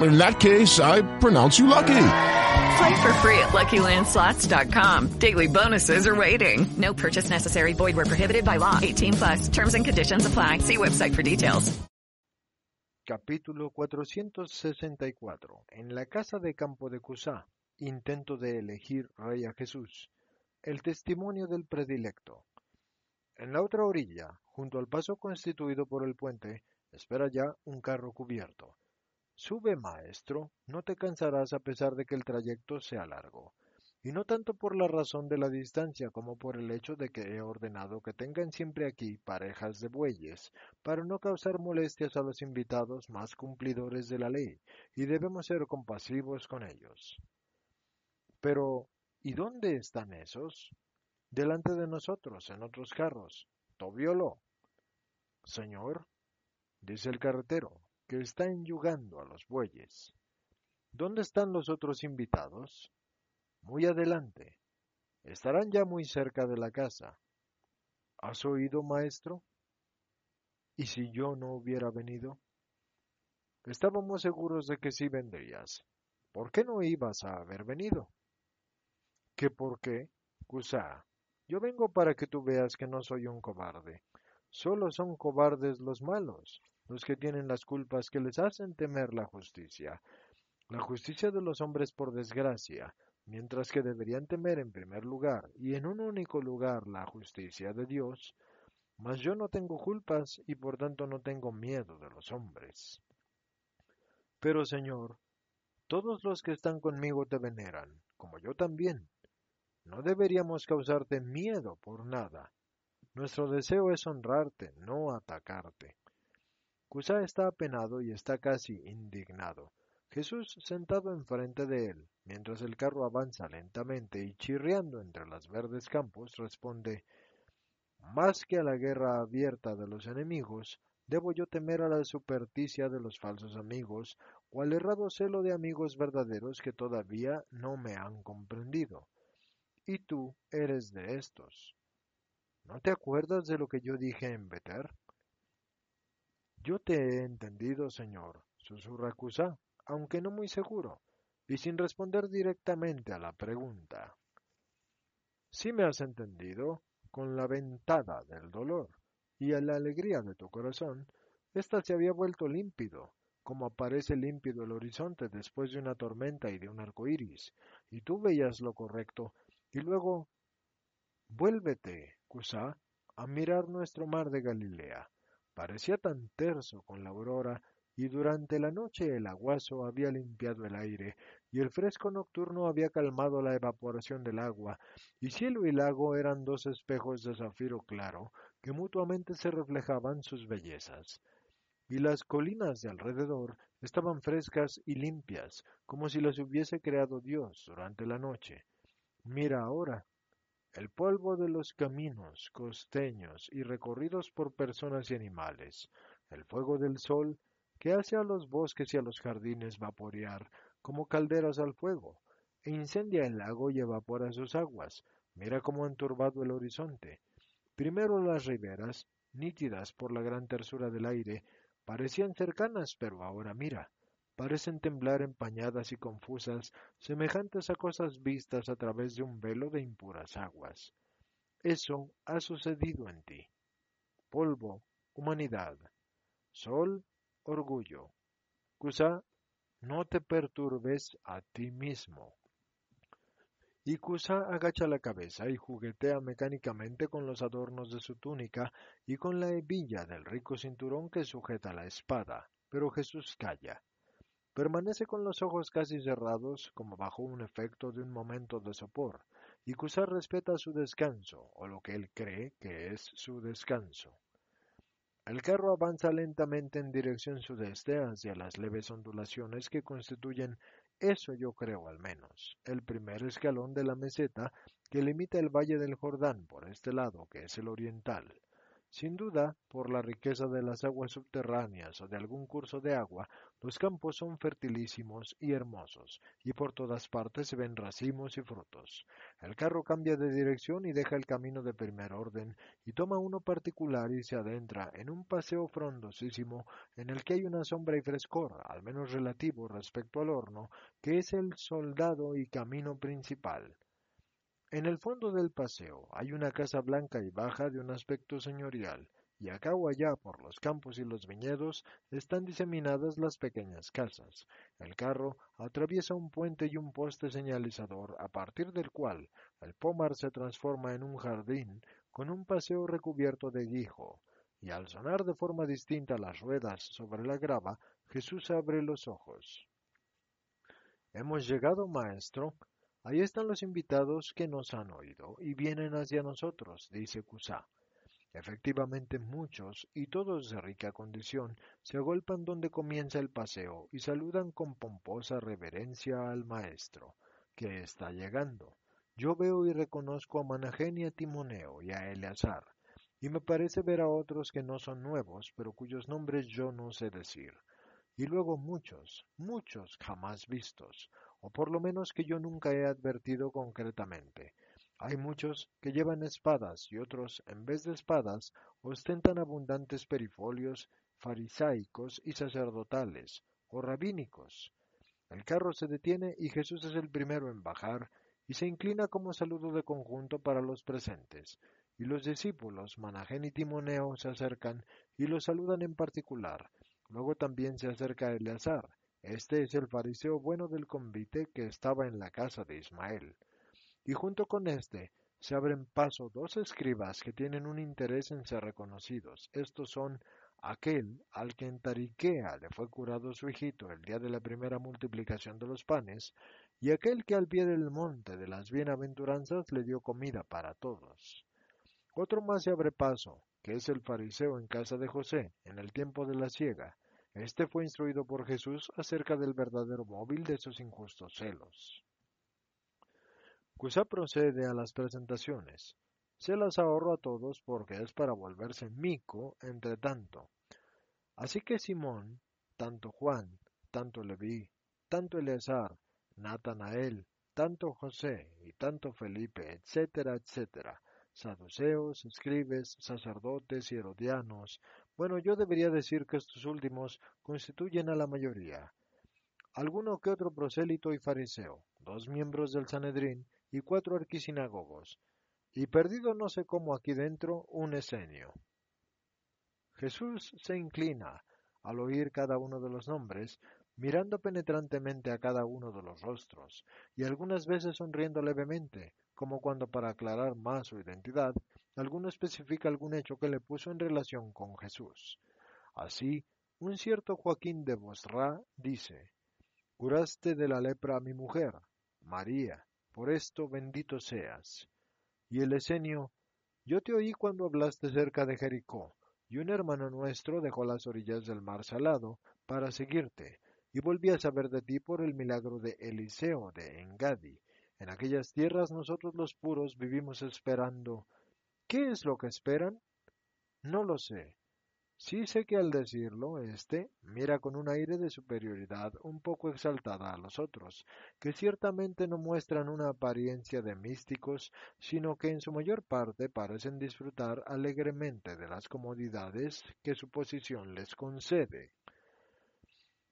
In that case, I pronounce you lucky. Play for free at LuckyLandSlots.com. Daily bonuses are waiting. No purchase necessary. Void where prohibited by law. 18 plus. Terms and conditions apply. See website for details. Capítulo 464. En la casa de campo de Cusá. Intento de elegir rey a Jesús. El testimonio del predilecto. En la otra orilla, junto al paso constituido por el puente, espera ya un carro cubierto. Sube, maestro, no te cansarás a pesar de que el trayecto sea largo. Y no tanto por la razón de la distancia como por el hecho de que he ordenado que tengan siempre aquí parejas de bueyes, para no causar molestias a los invitados más cumplidores de la ley, y debemos ser compasivos con ellos. Pero, ¿y dónde están esos? Delante de nosotros, en otros carros. Tobiolo. Señor, dice el carretero, que está enyugando a los bueyes. ¿Dónde están los otros invitados? Muy adelante. Estarán ya muy cerca de la casa. ¿Has oído, maestro? ¿Y si yo no hubiera venido? Estábamos seguros de que sí vendrías. ¿Por qué no ibas a haber venido? ¿Qué por qué? Cusá, yo vengo para que tú veas que no soy un cobarde. Solo son cobardes los malos, los que tienen las culpas que les hacen temer la justicia. La justicia de los hombres por desgracia, mientras que deberían temer en primer lugar y en un único lugar la justicia de Dios, mas yo no tengo culpas y por tanto no tengo miedo de los hombres. Pero Señor, todos los que están conmigo te veneran, como yo también. No deberíamos causarte miedo por nada. Nuestro deseo es honrarte, no atacarte. Cusá está apenado y está casi indignado. Jesús sentado enfrente de él, mientras el carro avanza lentamente y chirriando entre los verdes campos, responde Más que a la guerra abierta de los enemigos, debo yo temer a la supersticia de los falsos amigos, o al errado celo de amigos verdaderos que todavía no me han comprendido. Y tú eres de estos. ¿No te acuerdas de lo que yo dije en Beter? Yo te he entendido, señor, susurra Cusá, aunque no muy seguro, y sin responder directamente a la pregunta. Sí me has entendido, con la ventada del dolor y a la alegría de tu corazón, ésta se había vuelto límpido, como aparece límpido el horizonte después de una tormenta y de un arco iris, y tú veías lo correcto, y luego vuélvete, Cusá, a mirar nuestro mar de Galilea. Parecía tan terso con la aurora, y durante la noche el aguazo había limpiado el aire, y el fresco nocturno había calmado la evaporación del agua, y cielo y lago eran dos espejos de zafiro claro, que mutuamente se reflejaban sus bellezas. Y las colinas de alrededor estaban frescas y limpias, como si las hubiese creado Dios durante la noche. Mira ahora, el polvo de los caminos costeños y recorridos por personas y animales, el fuego del sol que hace a los bosques y a los jardines vaporear como calderas al fuego, e incendia el lago y evapora sus aguas. Mira cómo han turbado el horizonte. Primero las riberas, nítidas por la gran tersura del aire, parecían cercanas, pero ahora mira, parecen temblar empañadas y confusas, semejantes a cosas vistas a través de un velo de impuras aguas. Eso ha sucedido en ti. Polvo, humanidad. Sol, orgullo. Cusá, no te perturbes a ti mismo. y Kusa agacha la cabeza y juguetea mecánicamente con los adornos de su túnica y con la hebilla del rico cinturón que sujeta la espada. Pero Jesús calla. Permanece con los ojos casi cerrados, como bajo un efecto de un momento de sopor, y Kusa respeta su descanso, o lo que él cree que es su descanso. El carro avanza lentamente en dirección sudeste hacia las leves ondulaciones que constituyen, eso yo creo al menos, el primer escalón de la meseta que limita el valle del Jordán por este lado, que es el oriental. Sin duda, por la riqueza de las aguas subterráneas o de algún curso de agua, los campos son fertilísimos y hermosos, y por todas partes se ven racimos y frutos. El carro cambia de dirección y deja el camino de primer orden, y toma uno particular y se adentra en un paseo frondosísimo en el que hay una sombra y frescor, al menos relativo respecto al horno, que es el soldado y camino principal. En el fondo del paseo hay una casa blanca y baja de un aspecto señorial, y acá o allá por los campos y los viñedos están diseminadas las pequeñas casas. El carro atraviesa un puente y un poste señalizador a partir del cual el pomar se transforma en un jardín con un paseo recubierto de guijo, y al sonar de forma distinta las ruedas sobre la grava, Jesús abre los ojos. Hemos llegado, maestro, Ahí están los invitados que nos han oído y vienen hacia nosotros, dice Cusá. Efectivamente muchos, y todos de rica condición, se agolpan donde comienza el paseo y saludan con pomposa reverencia al maestro, que está llegando. Yo veo y reconozco a Managén y a Timoneo y a Eleazar, y me parece ver a otros que no son nuevos, pero cuyos nombres yo no sé decir. Y luego muchos, muchos jamás vistos, por lo menos que yo nunca he advertido concretamente. Hay muchos que llevan espadas y otros, en vez de espadas, ostentan abundantes perifolios farisaicos y sacerdotales, o rabínicos. El carro se detiene y Jesús es el primero en bajar y se inclina como saludo de conjunto para los presentes, y los discípulos, Managén y Timoneo, se acercan y lo saludan en particular. Luego también se acerca Eleazar, este es el fariseo bueno del convite que estaba en la casa de Ismael. Y junto con éste se abren paso dos escribas que tienen un interés en ser reconocidos. Estos son aquel al que en Tariquea le fue curado su hijito el día de la primera multiplicación de los panes, y aquel que al pie del monte de las bienaventuranzas le dio comida para todos. Otro más se abre paso, que es el fariseo en casa de José, en el tiempo de la siega, este fue instruido por Jesús acerca del verdadero móvil de sus injustos celos. Cusa procede a las presentaciones. Se las ahorro a todos porque es para volverse mico entre tanto. Así que Simón, tanto Juan, tanto Leví, tanto Eleazar, Natanael, tanto José y tanto Felipe, etcétera, etcétera, saduceos, escribes, sacerdotes y herodianos. Bueno, yo debería decir que estos últimos constituyen a la mayoría. Alguno que otro prosélito y fariseo, dos miembros del Sanedrín y cuatro arquisinagogos, y perdido no sé cómo aquí dentro un esenio. Jesús se inclina al oír cada uno de los nombres, mirando penetrantemente a cada uno de los rostros, y algunas veces sonriendo levemente, como cuando para aclarar más su identidad, alguno especifica algún hecho que le puso en relación con Jesús. Así, un cierto Joaquín de Bosra dice, Curaste de la lepra a mi mujer, María, por esto bendito seas. Y el esenio, yo te oí cuando hablaste cerca de Jericó, y un hermano nuestro dejó las orillas del mar salado para seguirte, y volví a saber de ti por el milagro de Eliseo de Engadi, en aquellas tierras nosotros los puros vivimos esperando. ¿Qué es lo que esperan? No lo sé. Sí sé que al decirlo, éste mira con un aire de superioridad un poco exaltada a los otros, que ciertamente no muestran una apariencia de místicos, sino que en su mayor parte parecen disfrutar alegremente de las comodidades que su posición les concede.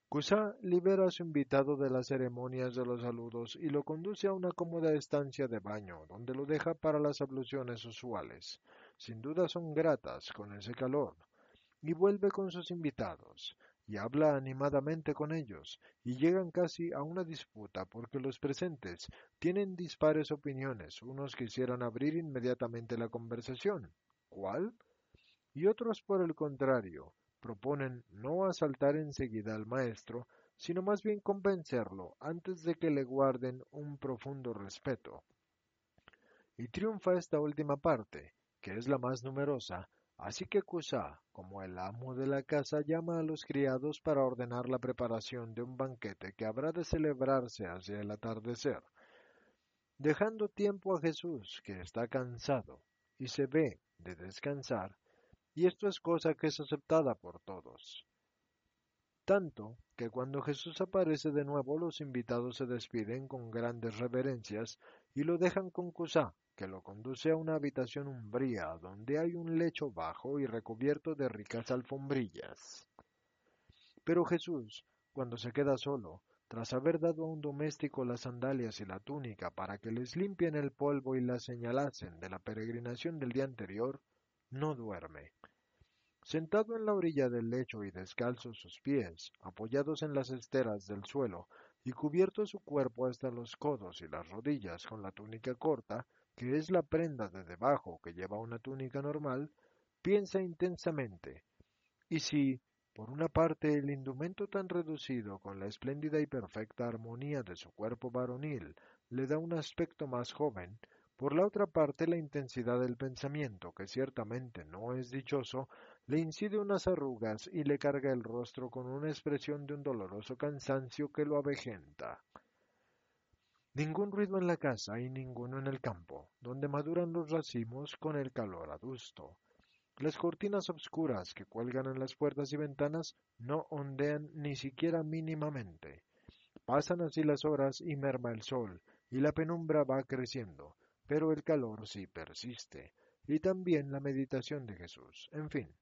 Kusa libera a su invitado de las ceremonias de los saludos y lo conduce a una cómoda estancia de baño, donde lo deja para las abluciones usuales. Sin duda son gratas con ese calor. Y vuelve con sus invitados, y habla animadamente con ellos, y llegan casi a una disputa porque los presentes tienen dispares opiniones, unos quisieran abrir inmediatamente la conversación. ¿Cuál? Y otros, por el contrario, proponen no asaltar enseguida al maestro, sino más bien convencerlo antes de que le guarden un profundo respeto. Y triunfa esta última parte, que es la más numerosa, Así que Cusá, como el amo de la casa, llama a los criados para ordenar la preparación de un banquete que habrá de celebrarse hacia el atardecer, dejando tiempo a Jesús, que está cansado, y se ve de descansar, y esto es cosa que es aceptada por todos. Tanto que cuando Jesús aparece de nuevo los invitados se despiden con grandes reverencias y lo dejan con Cusá, que lo conduce a una habitación umbría donde hay un lecho bajo y recubierto de ricas alfombrillas. Pero Jesús, cuando se queda solo, tras haber dado a un doméstico las sandalias y la túnica para que les limpien el polvo y las señalasen de la peregrinación del día anterior, no duerme. Sentado en la orilla del lecho y descalzos sus pies, apoyados en las esteras del suelo, y cubierto su cuerpo hasta los codos y las rodillas con la túnica corta, que es la prenda de debajo que lleva una túnica normal, piensa intensamente. Y si, por una parte, el indumento tan reducido con la espléndida y perfecta armonía de su cuerpo varonil le da un aspecto más joven, por la otra parte la intensidad del pensamiento, que ciertamente no es dichoso, le incide unas arrugas y le carga el rostro con una expresión de un doloroso cansancio que lo avejenta. Ningún ruido en la casa y ninguno en el campo, donde maduran los racimos con el calor adusto. Las cortinas obscuras que cuelgan en las puertas y ventanas no ondean ni siquiera mínimamente. Pasan así las horas y merma el sol, y la penumbra va creciendo, pero el calor sí persiste, y también la meditación de Jesús. En fin,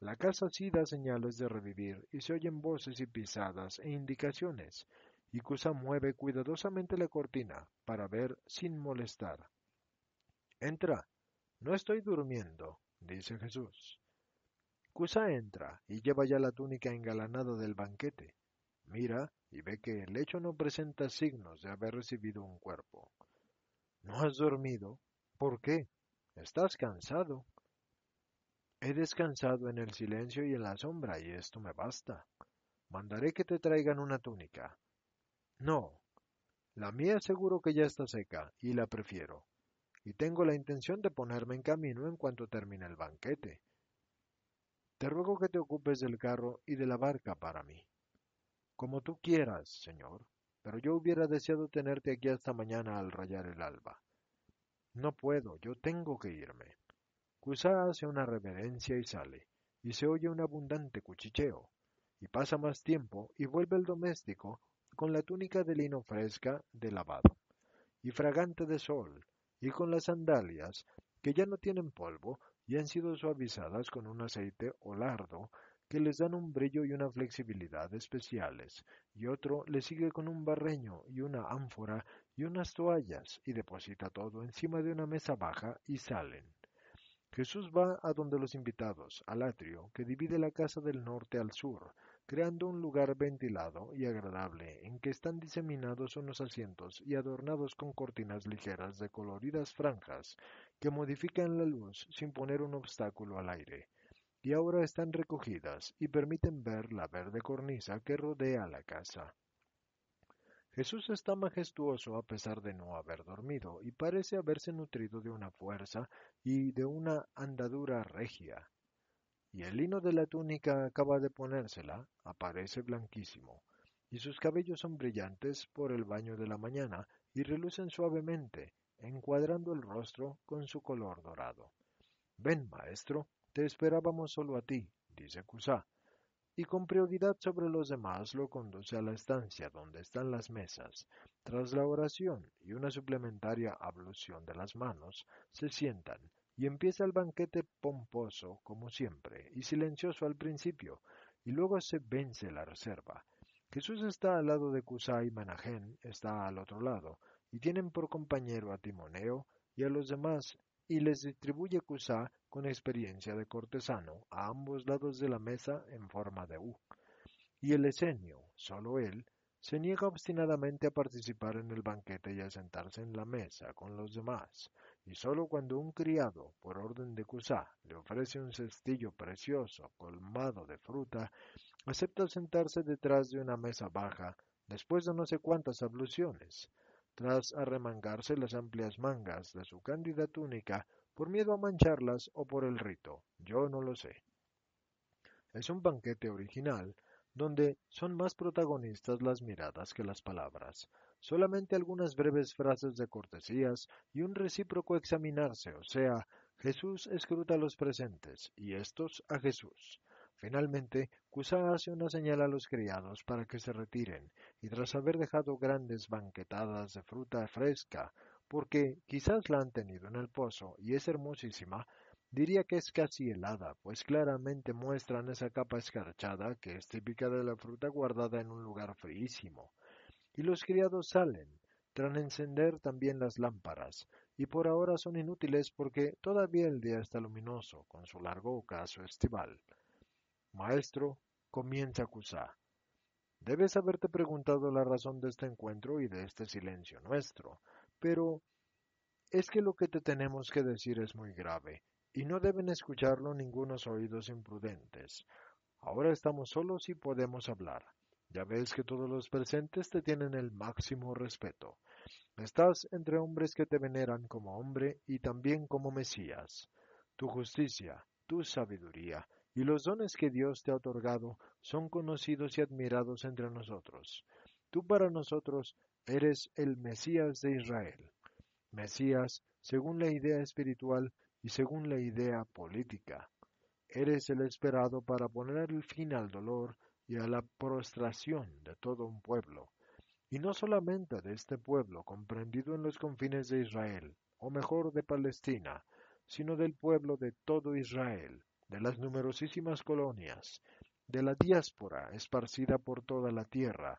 la casa sí da señales de revivir, y se oyen voces y pisadas e indicaciones, y Kusa mueve cuidadosamente la cortina para ver sin molestar. Entra. No estoy durmiendo, dice Jesús. Kusa entra y lleva ya la túnica engalanada del banquete. Mira y ve que el lecho no presenta signos de haber recibido un cuerpo. ¿No has dormido? ¿Por qué? Estás cansado. He descansado en el silencio y en la sombra y esto me basta. Mandaré que te traigan una túnica. No, la mía seguro que ya está seca y la prefiero. Y tengo la intención de ponerme en camino en cuanto termine el banquete. Te ruego que te ocupes del carro y de la barca para mí. Como tú quieras, señor, pero yo hubiera deseado tenerte aquí hasta mañana al rayar el alba. No puedo, yo tengo que irme. Cusá hace una reverencia y sale, y se oye un abundante cuchicheo, y pasa más tiempo y vuelve el doméstico con la túnica de lino fresca de lavado y fragante de sol, y con las sandalias que ya no tienen polvo y han sido suavizadas con un aceite o lardo que les dan un brillo y una flexibilidad especiales, y otro le sigue con un barreño y una ánfora y unas toallas, y deposita todo encima de una mesa baja y salen. Jesús va a donde los invitados, al atrio, que divide la casa del norte al sur, creando un lugar ventilado y agradable en que están diseminados unos asientos y adornados con cortinas ligeras de coloridas franjas que modifican la luz sin poner un obstáculo al aire, y ahora están recogidas y permiten ver la verde cornisa que rodea la casa. Jesús está majestuoso a pesar de no haber dormido y parece haberse nutrido de una fuerza y de una andadura regia y el lino de la túnica acaba de ponérsela, aparece blanquísimo, y sus cabellos son brillantes por el baño de la mañana y relucen suavemente, encuadrando el rostro con su color dorado. Ven, maestro, te esperábamos solo a ti, dice Cusá, y con prioridad sobre los demás lo conduce a la estancia donde están las mesas. Tras la oración y una suplementaria ablución de las manos, se sientan y empieza el banquete pomposo, como siempre, y silencioso al principio, y luego se vence la reserva. Jesús está al lado de Cusá y Manajén está al otro lado, y tienen por compañero a Timoneo y a los demás, y les distribuye Cusá con experiencia de cortesano a ambos lados de la mesa en forma de U. y el esenio, solo él, se niega obstinadamente a participar en el banquete y a sentarse en la mesa con los demás, y sólo cuando un criado, por orden de Cusá, le ofrece un cestillo precioso colmado de fruta, acepta sentarse detrás de una mesa baja, después de no sé cuántas abluciones, tras arremangarse las amplias mangas de su cándida túnica por miedo a mancharlas o por el rito, yo no lo sé. Es un banquete original, donde son más protagonistas las miradas que las palabras, solamente algunas breves frases de cortesías y un recíproco examinarse, o sea, Jesús escruta a los presentes y estos a Jesús. Finalmente, Cusa hace una señal a los criados para que se retiren, y tras haber dejado grandes banquetadas de fruta fresca, porque quizás la han tenido en el pozo y es hermosísima, Diría que es casi helada, pues claramente muestran esa capa escarchada que es típica de la fruta guardada en un lugar fríísimo. Y los criados salen, tras encender también las lámparas, y por ahora son inútiles porque todavía el día está luminoso, con su largo ocaso estival. Maestro, comienza Cusá. Debes haberte preguntado la razón de este encuentro y de este silencio nuestro, pero es que lo que te tenemos que decir es muy grave, y no deben escucharlo ningunos oídos imprudentes. Ahora estamos solos y podemos hablar. Ya ves que todos los presentes te tienen el máximo respeto. Estás entre hombres que te veneran como hombre y también como Mesías. Tu justicia, tu sabiduría y los dones que Dios te ha otorgado son conocidos y admirados entre nosotros. Tú para nosotros eres el Mesías de Israel. Mesías, según la idea espiritual, y según la idea política. Eres el esperado para poner el fin al dolor y a la prostración de todo un pueblo, y no solamente de este pueblo comprendido en los confines de Israel, o mejor de Palestina, sino del pueblo de todo Israel, de las numerosísimas colonias, de la diáspora esparcida por toda la tierra,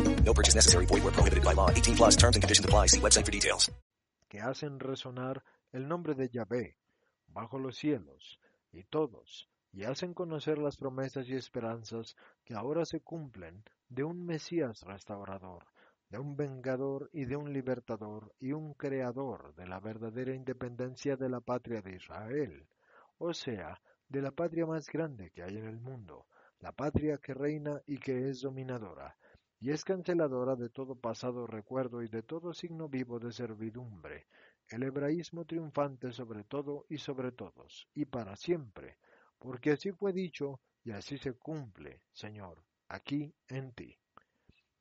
No purchase necessary. Void where prohibited by law. 18 plus terms and conditions apply. See website for details. que hacen resonar el nombre de Yahvé bajo los cielos y todos, y hacen conocer las promesas y esperanzas que ahora se cumplen de un Mesías restaurador, de un vengador y de un libertador y un creador de la verdadera independencia de la patria de Israel, o sea, de la patria más grande que hay en el mundo, la patria que reina y que es dominadora, y es canceladora de todo pasado recuerdo y de todo signo vivo de servidumbre, el hebraísmo triunfante sobre todo y sobre todos, y para siempre, porque así fue dicho y así se cumple, Señor, aquí en ti.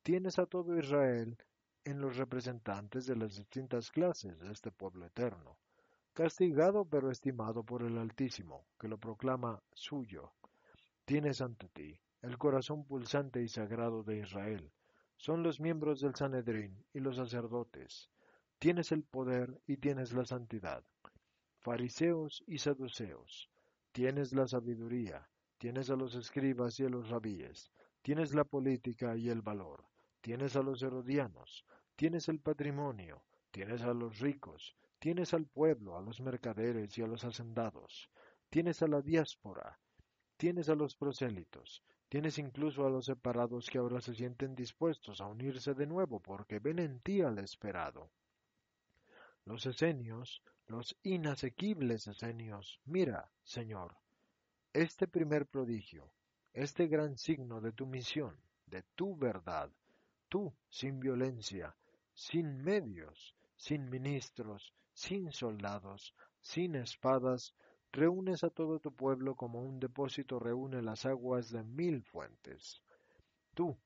Tienes a todo Israel en los representantes de las distintas clases de este pueblo eterno, castigado pero estimado por el Altísimo, que lo proclama suyo. Tienes ante ti el corazón pulsante y sagrado de Israel, son los miembros del Sanedrín y los sacerdotes. Tienes el poder y tienes la santidad. Fariseos y saduceos. Tienes la sabiduría, tienes a los escribas y a los rabíes, tienes la política y el valor, tienes a los herodianos, tienes el patrimonio, tienes a los ricos, tienes al pueblo, a los mercaderes y a los hacendados, tienes a la diáspora, tienes a los prosélitos, tienes incluso a los separados que ahora se sienten dispuestos a unirse de nuevo porque ven en ti al esperado. Los esenios, los inasequibles esenios, mira, Señor, este primer prodigio, este gran signo de tu misión, de tu verdad, tú sin violencia, sin medios, sin ministros, sin soldados, sin espadas, reúnes a todo tu pueblo como un depósito reúne las aguas de mil fuentes. Tú,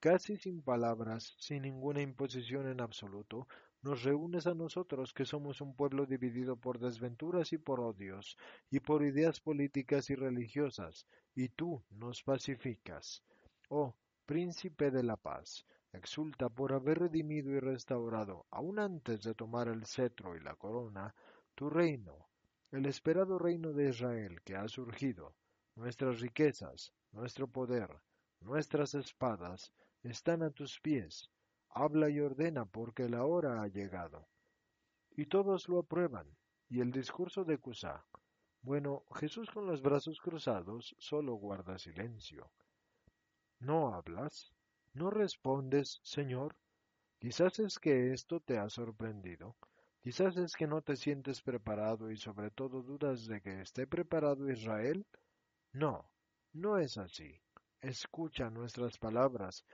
casi sin palabras, sin ninguna imposición en absoluto, nos reúnes a nosotros que somos un pueblo dividido por desventuras y por odios, y por ideas políticas y religiosas, y tú nos pacificas. Oh, príncipe de la paz, exulta por haber redimido y restaurado, aun antes de tomar el cetro y la corona, tu reino, el esperado reino de Israel que ha surgido. Nuestras riquezas, nuestro poder, nuestras espadas están a tus pies. Habla y ordena porque la hora ha llegado. Y todos lo aprueban. Y el discurso de Cusá. Bueno, Jesús con los brazos cruzados solo guarda silencio. ¿No hablas? ¿No respondes, Señor? Quizás es que esto te ha sorprendido. Quizás es que no te sientes preparado y sobre todo dudas de que esté preparado Israel. No, no es así. Escucha nuestras palabras.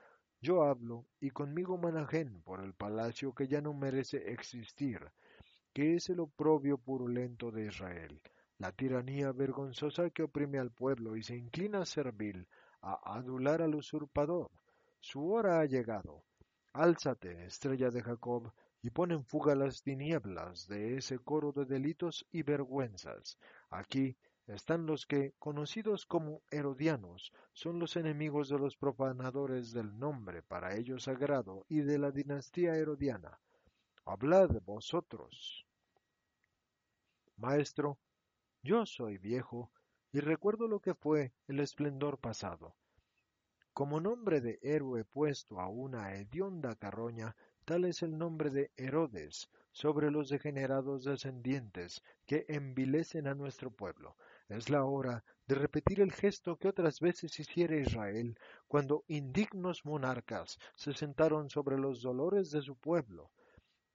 Yo hablo y conmigo Manajén por el palacio que ya no merece existir, que es el oprobio purulento de Israel, la tiranía vergonzosa que oprime al pueblo y se inclina servil, a adular al usurpador. Su hora ha llegado. Álzate, estrella de Jacob, y pon en fuga las tinieblas de ese coro de delitos y vergüenzas. Aquí están los que, conocidos como herodianos, son los enemigos de los profanadores del nombre para ellos sagrado y de la dinastía herodiana. Hablad vosotros. Maestro, yo soy viejo y recuerdo lo que fue el esplendor pasado. Como nombre de héroe puesto a una hedionda carroña, tal es el nombre de Herodes sobre los degenerados descendientes que envilecen a nuestro pueblo. Es la hora de repetir el gesto que otras veces hiciera Israel cuando indignos monarcas se sentaron sobre los dolores de su pueblo.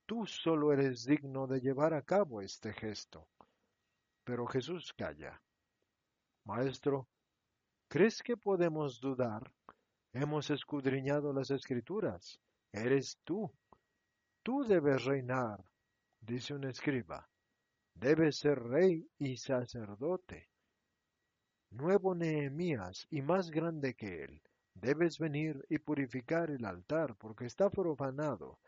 Tú solo eres digno de llevar a cabo este gesto. Pero Jesús calla. Maestro, ¿crees que podemos dudar? Hemos escudriñado las escrituras. Eres tú. Tú debes reinar, dice un escriba. Debes ser rey y sacerdote. Nuevo Nehemías y más grande que él. Debes venir y purificar el altar porque está profanado.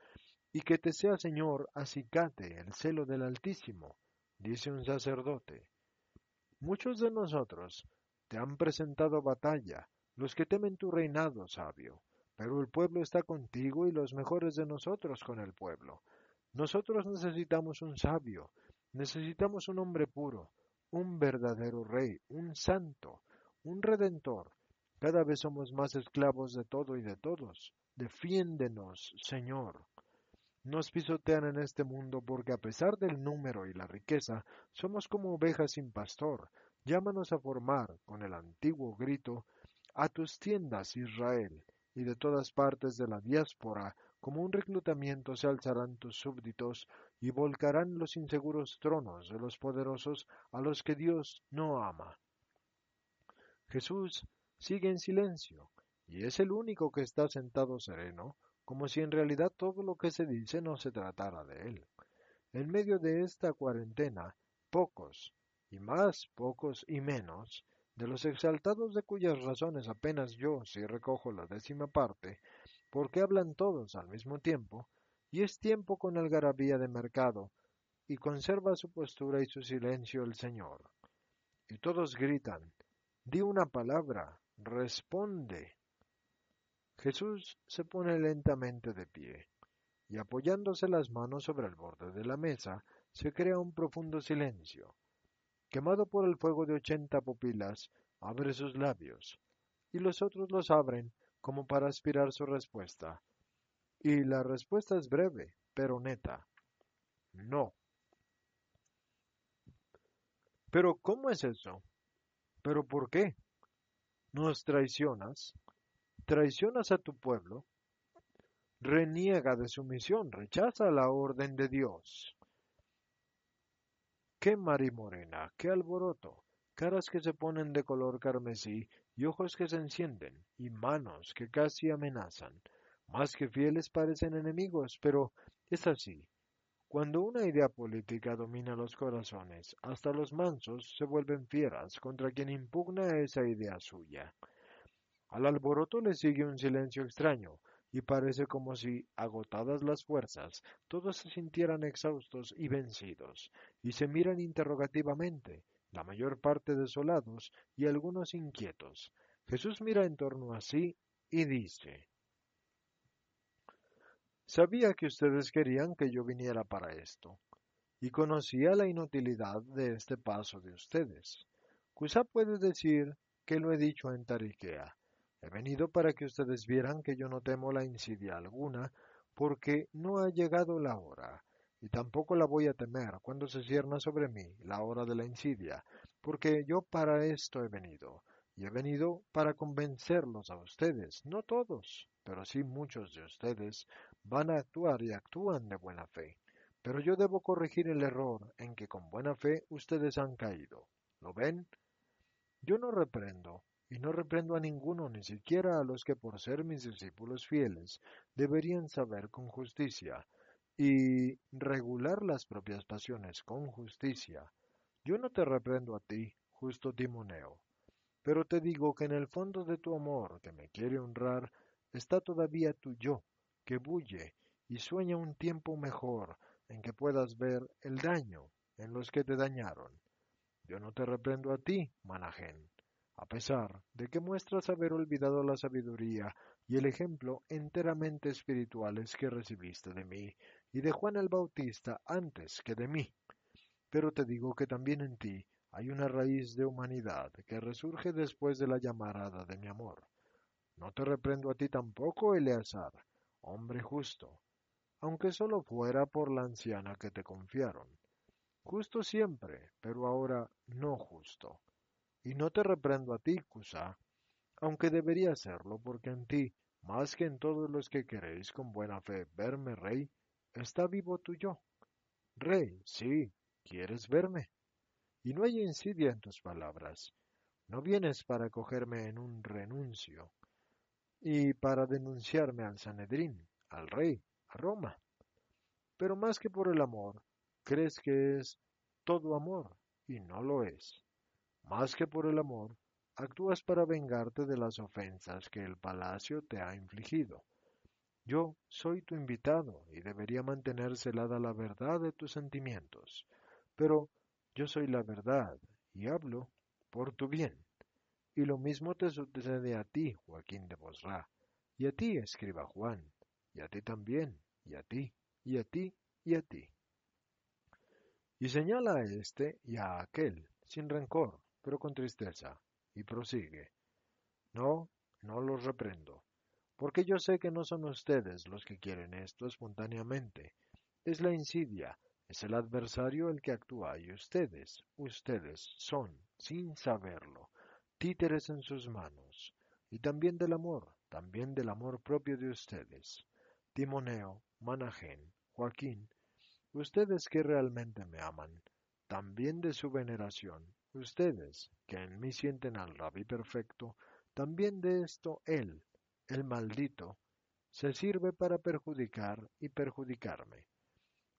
Y que te sea Señor acicate el celo del Altísimo, dice un sacerdote. Muchos de nosotros te han presentado batalla, los que temen tu reinado, sabio, pero el pueblo está contigo y los mejores de nosotros con el pueblo. Nosotros necesitamos un sabio, necesitamos un hombre puro, un verdadero rey, un santo, un redentor. Cada vez somos más esclavos de todo y de todos. Defiéndenos, Señor. Nos pisotean en este mundo porque a pesar del número y la riqueza, somos como ovejas sin pastor. Llámanos a formar, con el antiguo grito, a tus tiendas, Israel, y de todas partes de la diáspora, como un reclutamiento se alzarán tus súbditos y volcarán los inseguros tronos de los poderosos a los que Dios no ama. Jesús sigue en silencio, y es el único que está sentado sereno, como si en realidad todo lo que se dice no se tratara de él. En medio de esta cuarentena, pocos, y más pocos y menos, de los exaltados de cuyas razones apenas yo si recojo la décima parte, porque hablan todos al mismo tiempo, y es tiempo con algarabía de mercado, y conserva su postura y su silencio el Señor. Y todos gritan, di una palabra, responde. Jesús se pone lentamente de pie, y apoyándose las manos sobre el borde de la mesa, se crea un profundo silencio quemado por el fuego de ochenta pupilas, abre sus labios, y los otros los abren como para aspirar su respuesta. Y la respuesta es breve, pero neta. No. Pero ¿cómo es eso? ¿Pero por qué? ¿Nos traicionas? ¿Traicionas a tu pueblo? Reniega de su misión, rechaza la orden de Dios. ¡Qué marimorena! ¡Qué alboroto! Caras que se ponen de color carmesí y ojos que se encienden y manos que casi amenazan. Más que fieles parecen enemigos, pero es así. Cuando una idea política domina los corazones, hasta los mansos se vuelven fieras contra quien impugna esa idea suya. Al alboroto le sigue un silencio extraño, y parece como si, agotadas las fuerzas, todos se sintieran exhaustos y vencidos, y se miran interrogativamente, la mayor parte desolados y algunos inquietos. Jesús mira en torno a sí y dice, Sabía que ustedes querían que yo viniera para esto, y conocía la inutilidad de este paso de ustedes. Quizá puede decir que lo he dicho en Tariquea. He venido para que ustedes vieran que yo no temo la insidia alguna, porque no ha llegado la hora, y tampoco la voy a temer cuando se cierna sobre mí la hora de la insidia, porque yo para esto he venido, y he venido para convencerlos a ustedes, no todos, pero sí muchos de ustedes van a actuar y actúan de buena fe. Pero yo debo corregir el error en que con buena fe ustedes han caído. ¿Lo ven? Yo no reprendo, y no reprendo a ninguno, ni siquiera a los que por ser mis discípulos fieles deberían saber con justicia y regular las propias pasiones con justicia. Yo no te reprendo a ti, justo Timoneo, pero te digo que en el fondo de tu amor, que me quiere honrar, está todavía tu yo, que bulle y sueña un tiempo mejor en que puedas ver el daño en los que te dañaron. Yo no te reprendo a ti, Manajén, a pesar de que muestras haber olvidado la sabiduría y el ejemplo enteramente espirituales que recibiste de mí y de Juan el Bautista antes que de mí. Pero te digo que también en ti hay una raíz de humanidad que resurge después de la llamarada de mi amor. No te reprendo a ti tampoco, Eleazar, hombre justo, aunque solo fuera por la anciana que te confiaron. Justo siempre, pero ahora no justo. Y no te reprendo a ti, Cusá, aunque debería hacerlo, porque en ti, más que en todos los que queréis con buena fe verme rey, está vivo tu yo. Rey, sí, quieres verme. Y no hay insidia en tus palabras. No vienes para cogerme en un renuncio y para denunciarme al Sanedrín, al rey, a Roma. Pero más que por el amor, crees que es todo amor, y no lo es. Más que por el amor, actúas para vengarte de las ofensas que el palacio te ha infligido. Yo soy tu invitado y debería mantener celada la verdad de tus sentimientos, pero yo soy la verdad y hablo por tu bien. Y lo mismo te sucede a ti, Joaquín de Bosra, y a ti, escriba Juan, y a ti también, y a ti, y a ti, y a ti. Y señala a este y a aquel, sin rencor, pero con tristeza, y prosigue. No, no los reprendo, porque yo sé que no son ustedes los que quieren esto espontáneamente. Es la insidia, es el adversario el que actúa, y ustedes, ustedes son, sin saberlo, títeres en sus manos, y también del amor, también del amor propio de ustedes. Timoneo, Manajén, Joaquín, ustedes que realmente me aman, también de su veneración, Ustedes, que en mí sienten al rabí perfecto, también de esto él, el maldito, se sirve para perjudicar y perjudicarme.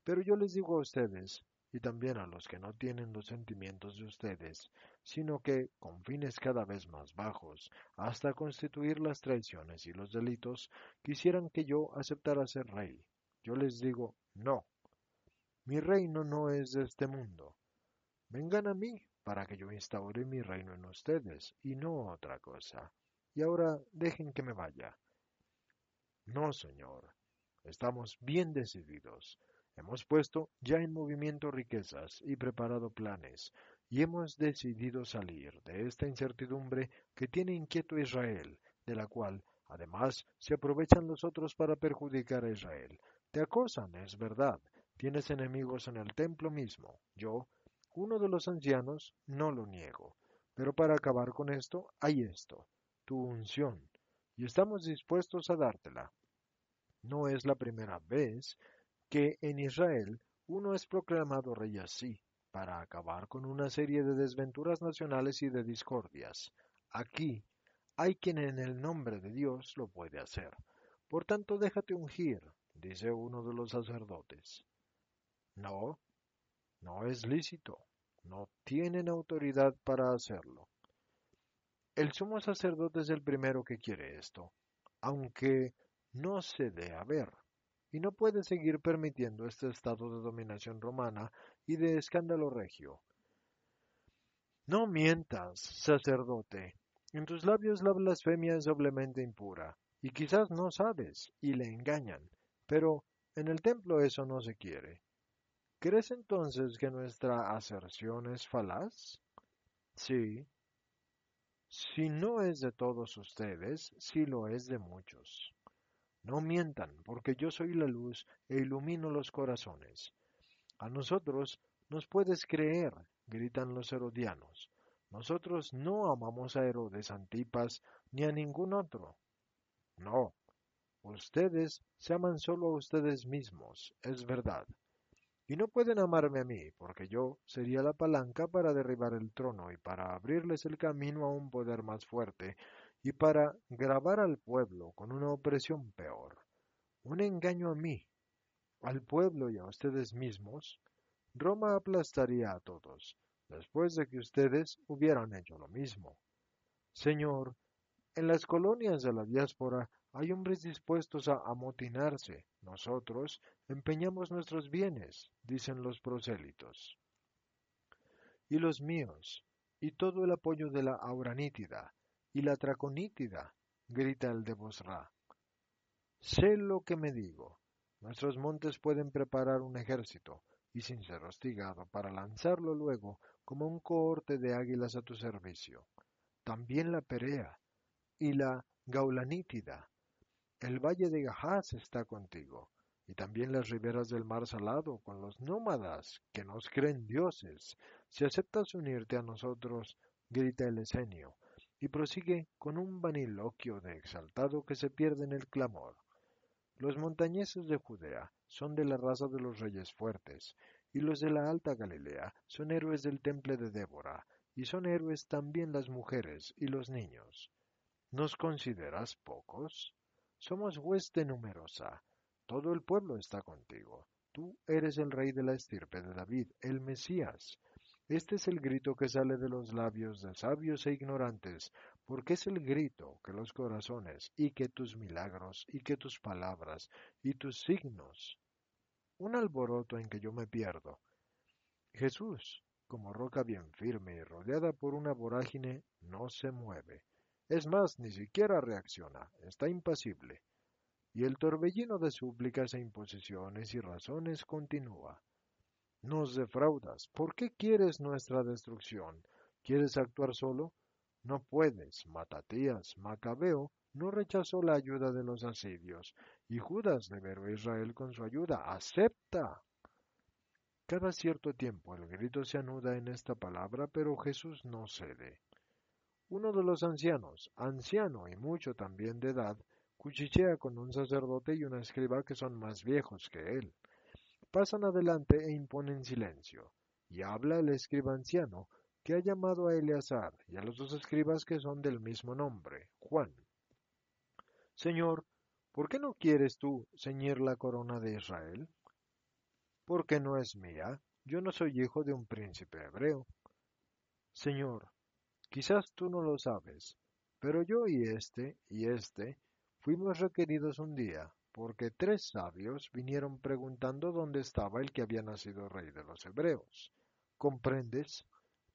Pero yo les digo a ustedes, y también a los que no tienen los sentimientos de ustedes, sino que, con fines cada vez más bajos, hasta constituir las traiciones y los delitos, quisieran que yo aceptara ser rey. Yo les digo, no. Mi reino no es de este mundo. Vengan a mí para que yo instaure mi reino en ustedes y no otra cosa. Y ahora dejen que me vaya. No, señor. Estamos bien decididos. Hemos puesto ya en movimiento riquezas y preparado planes, y hemos decidido salir de esta incertidumbre que tiene inquieto Israel, de la cual, además, se aprovechan los otros para perjudicar a Israel. Te acosan, es verdad. Tienes enemigos en el templo mismo. Yo, uno de los ancianos, no lo niego, pero para acabar con esto hay esto, tu unción, y estamos dispuestos a dártela. No es la primera vez que en Israel uno es proclamado rey así, para acabar con una serie de desventuras nacionales y de discordias. Aquí hay quien en el nombre de Dios lo puede hacer. Por tanto, déjate ungir, dice uno de los sacerdotes. No, no es lícito, no tienen autoridad para hacerlo. El sumo sacerdote es el primero que quiere esto, aunque no se dé a ver, y no puede seguir permitiendo este estado de dominación romana y de escándalo regio. No mientas, sacerdote. En tus labios la blasfemia es doblemente impura, y quizás no sabes, y le engañan, Pero en el templo eso no se quiere. ¿Crees entonces que nuestra aserción es falaz? Sí. Si no es de todos ustedes, sí lo es de muchos. No mientan, porque yo soy la luz e ilumino los corazones. A nosotros nos puedes creer, gritan los herodianos. Nosotros no amamos a Herodes Antipas ni a ningún otro. No, ustedes se aman solo a ustedes mismos, es verdad. Y no pueden amarme a mí, porque yo sería la palanca para derribar el trono y para abrirles el camino a un poder más fuerte y para grabar al pueblo con una opresión peor. Un engaño a mí, al pueblo y a ustedes mismos. Roma aplastaría a todos, después de que ustedes hubieran hecho lo mismo. Señor, en las colonias de la diáspora hay hombres dispuestos a amotinarse. Nosotros empeñamos nuestros bienes, dicen los prosélitos. Y los míos, y todo el apoyo de la auranítida, y la traconítida, grita el de Bosra. Sé lo que me digo. Nuestros montes pueden preparar un ejército, y sin ser hostigado, para lanzarlo luego como un cohorte de águilas a tu servicio. También la Perea y la Gaulanítida. El valle de Gahaz está contigo, y también las riberas del mar salado con los nómadas que nos creen dioses. Si aceptas unirte a nosotros, grita el esenio, y prosigue con un vaniloquio de exaltado que se pierde en el clamor. Los montañeses de Judea son de la raza de los reyes fuertes, y los de la alta Galilea son héroes del temple de Débora, y son héroes también las mujeres y los niños. ¿Nos consideras pocos? Somos hueste numerosa. Todo el pueblo está contigo. Tú eres el rey de la estirpe de David, el Mesías. Este es el grito que sale de los labios de sabios e ignorantes, porque es el grito que los corazones, y que tus milagros, y que tus palabras, y tus signos. Un alboroto en que yo me pierdo. Jesús, como roca bien firme y rodeada por una vorágine, no se mueve. Es más, ni siquiera reacciona, está impasible. Y el torbellino de súplicas e imposiciones y razones continúa. Nos defraudas. ¿Por qué quieres nuestra destrucción? ¿Quieres actuar solo? No puedes. Matatías, Macabeo, no rechazó la ayuda de los asirios, y Judas liberó a Israel con su ayuda. ¡Acepta! Cada cierto tiempo el grito se anuda en esta palabra, pero Jesús no cede. Uno de los ancianos, anciano y mucho también de edad, cuchichea con un sacerdote y un escriba que son más viejos que él pasan adelante e imponen silencio, y habla el escriba anciano, que ha llamado a Eleazar y a los dos escribas que son del mismo nombre, Juan. Señor, ¿por qué no quieres tú ceñir la corona de Israel? Porque no es mía, yo no soy hijo de un príncipe hebreo. Señor, quizás tú no lo sabes, pero yo y este y este fuimos requeridos un día porque tres sabios vinieron preguntando dónde estaba el que había nacido rey de los hebreos. ¿Comprendes?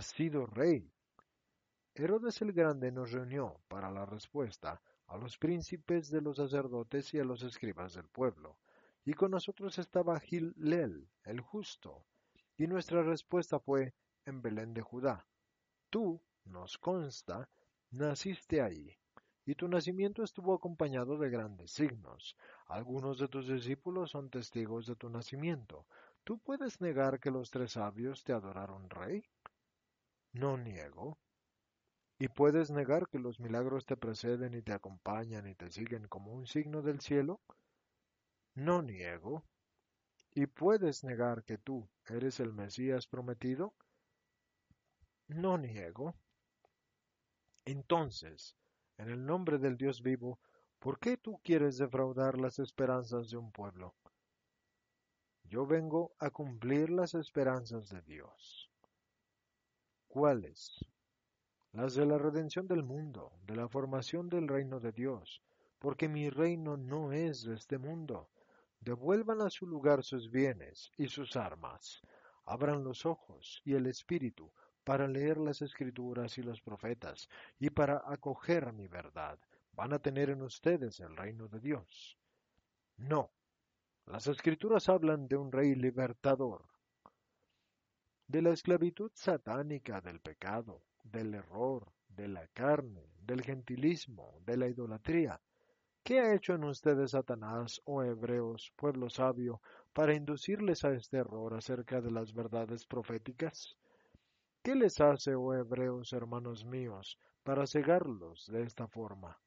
Nacido rey. Herodes el Grande nos reunió para la respuesta a los príncipes de los sacerdotes y a los escribas del pueblo, y con nosotros estaba Gilel, el justo, y nuestra respuesta fue en Belén de Judá. Tú, nos consta, naciste ahí, y tu nacimiento estuvo acompañado de grandes signos. Algunos de tus discípulos son testigos de tu nacimiento. ¿Tú puedes negar que los tres sabios te adoraron rey? No niego. ¿Y puedes negar que los milagros te preceden y te acompañan y te siguen como un signo del cielo? No niego. ¿Y puedes negar que tú eres el Mesías prometido? No niego. Entonces, en el nombre del Dios vivo, ¿por qué tú quieres defraudar las esperanzas de un pueblo? Yo vengo a cumplir las esperanzas de Dios. ¿Cuáles? Las de la redención del mundo, de la formación del reino de Dios, porque mi reino no es de este mundo. Devuelvan a su lugar sus bienes y sus armas. Abran los ojos y el espíritu para leer las escrituras y los profetas y para acoger mi verdad. Van a tener en ustedes el reino de Dios. No. Las escrituras hablan de un rey libertador, de la esclavitud satánica del pecado, del error, de la carne, del gentilismo, de la idolatría. ¿Qué ha hecho en ustedes Satanás, oh hebreos, pueblo sabio, para inducirles a este error acerca de las verdades proféticas? ¿Qué les hace, oh hebreos, hermanos míos, para cegarlos de esta forma?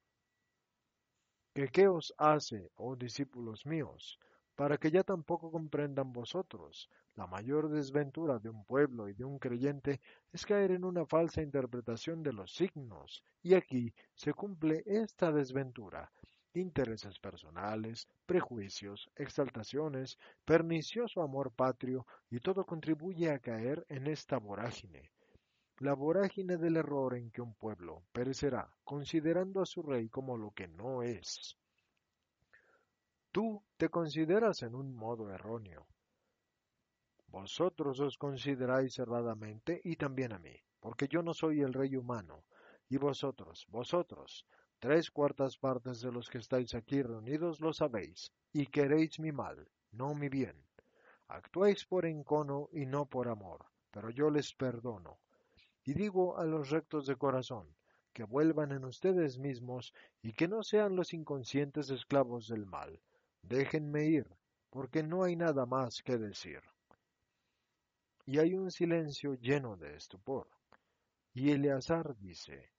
¿Qué, qué os hace, oh discípulos míos, para que ya tampoco comprendan vosotros. La mayor desventura de un pueblo y de un creyente es caer en una falsa interpretación de los signos, y aquí se cumple esta desventura. Intereses personales, prejuicios, exaltaciones, pernicioso amor patrio, y todo contribuye a caer en esta vorágine. La vorágine del error en que un pueblo perecerá, considerando a su rey como lo que no es. Tú te consideras en un modo erróneo. Vosotros os consideráis erradamente y también a mí, porque yo no soy el rey humano, y vosotros, vosotros, tres cuartas partes de los que estáis aquí reunidos lo sabéis, y queréis mi mal, no mi bien. Actuáis por encono y no por amor, pero yo les perdono. Y digo a los rectos de corazón, que vuelvan en ustedes mismos y que no sean los inconscientes esclavos del mal, Déjenme ir, porque no hay nada más que decir. Y hay un silencio lleno de estupor. Y Eleazar dice,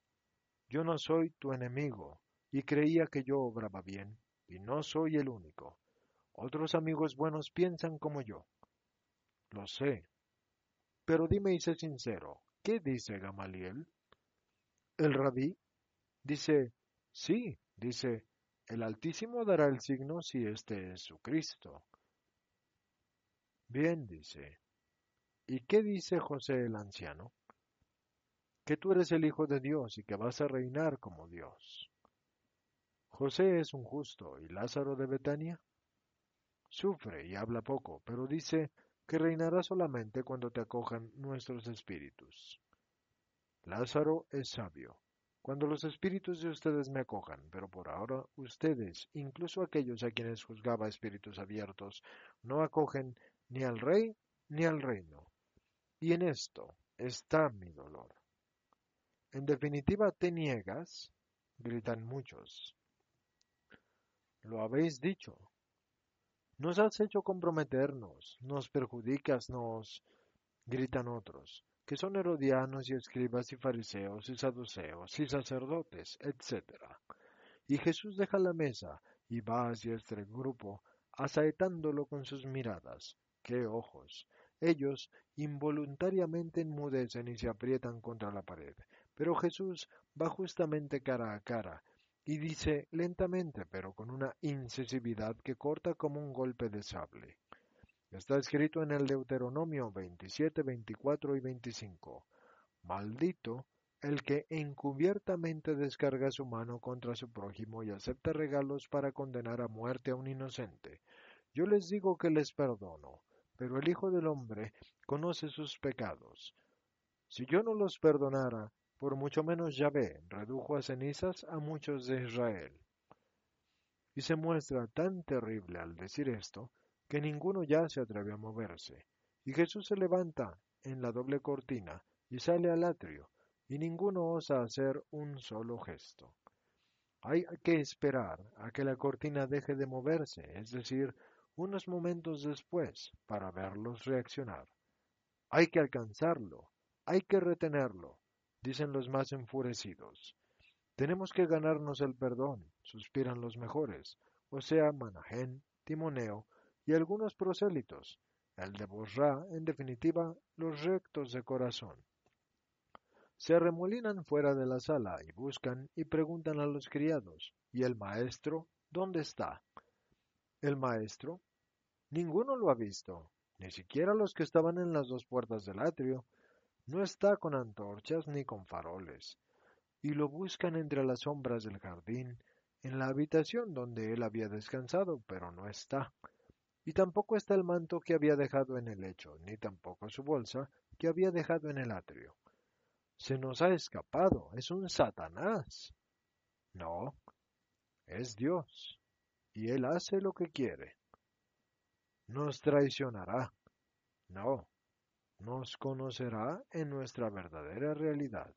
Yo no soy tu enemigo, y creía que yo obraba bien, y no soy el único. Otros amigos buenos piensan como yo. Lo sé. Pero dime y sé sincero, ¿qué dice Gamaliel? El rabí dice, sí, dice, el Altísimo dará el signo si este es su Cristo. Bien, dice. ¿Y qué dice José el anciano? Que tú eres el Hijo de Dios y que vas a reinar como Dios. José es un justo y Lázaro de Betania sufre y habla poco, pero dice que reinará solamente cuando te acojan nuestros espíritus. Lázaro es sabio cuando los espíritus de ustedes me acojan, pero por ahora ustedes, incluso aquellos a quienes juzgaba espíritus abiertos, no acogen ni al rey ni al reino. Y en esto está mi dolor. En definitiva, te niegas, gritan muchos. Lo habéis dicho. Nos has hecho comprometernos, nos perjudicas, nos... gritan otros que son herodianos y escribas y fariseos y saduceos y sacerdotes, etc. Y Jesús deja la mesa y va hacia este grupo, asaetándolo con sus miradas. ¡Qué ojos! Ellos involuntariamente enmudecen y se aprietan contra la pared. Pero Jesús va justamente cara a cara y dice lentamente, pero con una incisividad que corta como un golpe de sable. Está escrito en el Deuteronomio 27, 24 y 25. Maldito el que encubiertamente descarga su mano contra su prójimo y acepta regalos para condenar a muerte a un inocente. Yo les digo que les perdono, pero el Hijo del Hombre conoce sus pecados. Si yo no los perdonara, por mucho menos Yahvé redujo a cenizas a muchos de Israel. Y se muestra tan terrible al decir esto, que ninguno ya se atreve a moverse. Y Jesús se levanta en la doble cortina y sale al atrio, y ninguno osa hacer un solo gesto. Hay que esperar a que la cortina deje de moverse, es decir, unos momentos después, para verlos reaccionar. Hay que alcanzarlo, hay que retenerlo, dicen los más enfurecidos. Tenemos que ganarnos el perdón, suspiran los mejores, o sea, Manajén, Timoneo y algunos prosélitos, el de en definitiva, los rectos de corazón. Se arremolinan fuera de la sala y buscan y preguntan a los criados, ¿y el maestro dónde está? El maestro, ninguno lo ha visto, ni siquiera los que estaban en las dos puertas del atrio, no está con antorchas ni con faroles, y lo buscan entre las sombras del jardín, en la habitación donde él había descansado, pero no está. Y tampoco está el manto que había dejado en el lecho, ni tampoco su bolsa que había dejado en el atrio. Se nos ha escapado, es un Satanás. No, es Dios, y él hace lo que quiere. Nos traicionará. No, nos conocerá en nuestra verdadera realidad.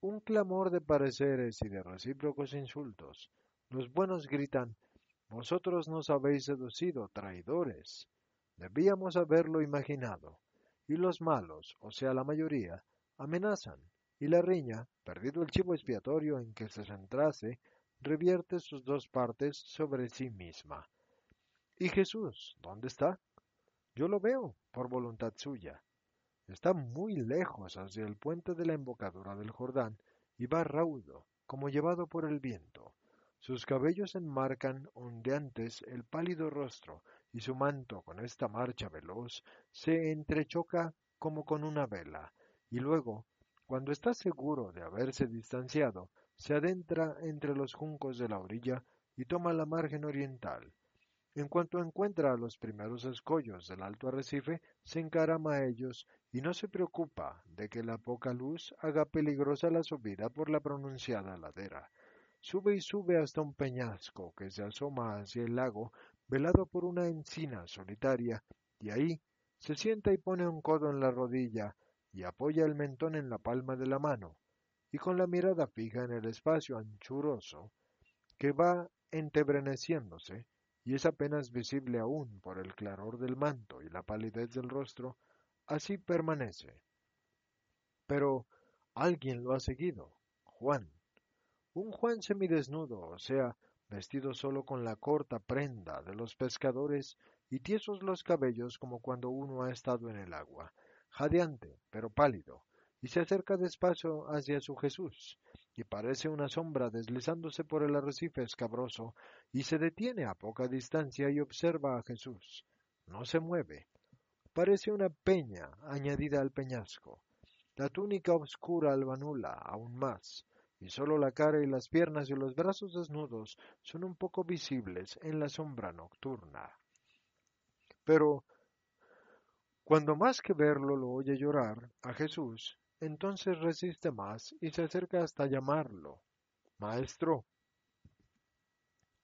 Un clamor de pareceres y de recíprocos insultos. Los buenos gritan, Vosotros nos habéis seducido, traidores. Debíamos haberlo imaginado. Y los malos, o sea la mayoría, amenazan, y la riña, perdido el chivo expiatorio en que se centrase, revierte sus dos partes sobre sí misma. ¿Y Jesús? ¿Dónde está? Yo lo veo, por voluntad suya. Está muy lejos hacia el puente de la embocadura del Jordán y va raudo, como llevado por el viento. Sus cabellos enmarcan ondeantes el pálido rostro y su manto con esta marcha veloz se entrechoca como con una vela, y luego, cuando está seguro de haberse distanciado, se adentra entre los juncos de la orilla y toma la margen oriental, en cuanto encuentra los primeros escollos del alto arrecife, se encarama a ellos y no se preocupa de que la poca luz haga peligrosa la subida por la pronunciada ladera. Sube y sube hasta un peñasco que se asoma hacia el lago, velado por una encina solitaria, y ahí se sienta y pone un codo en la rodilla y apoya el mentón en la palma de la mano, y con la mirada fija en el espacio anchuroso que va entebreneciéndose, y es apenas visible aún por el claror del manto y la palidez del rostro, así permanece. Pero alguien lo ha seguido, Juan. Un Juan semidesnudo, o sea, vestido solo con la corta prenda de los pescadores y tiesos los cabellos como cuando uno ha estado en el agua, jadeante, pero pálido, y se acerca despacio hacia su Jesús, y parece una sombra deslizándose por el arrecife escabroso, y se detiene a poca distancia y observa a Jesús. No se mueve. Parece una peña añadida al peñasco. La túnica oscura albanula aún más, y sólo la cara y las piernas y los brazos desnudos son un poco visibles en la sombra nocturna. Pero cuando más que verlo lo oye llorar a Jesús, entonces resiste más y se acerca hasta llamarlo. Maestro.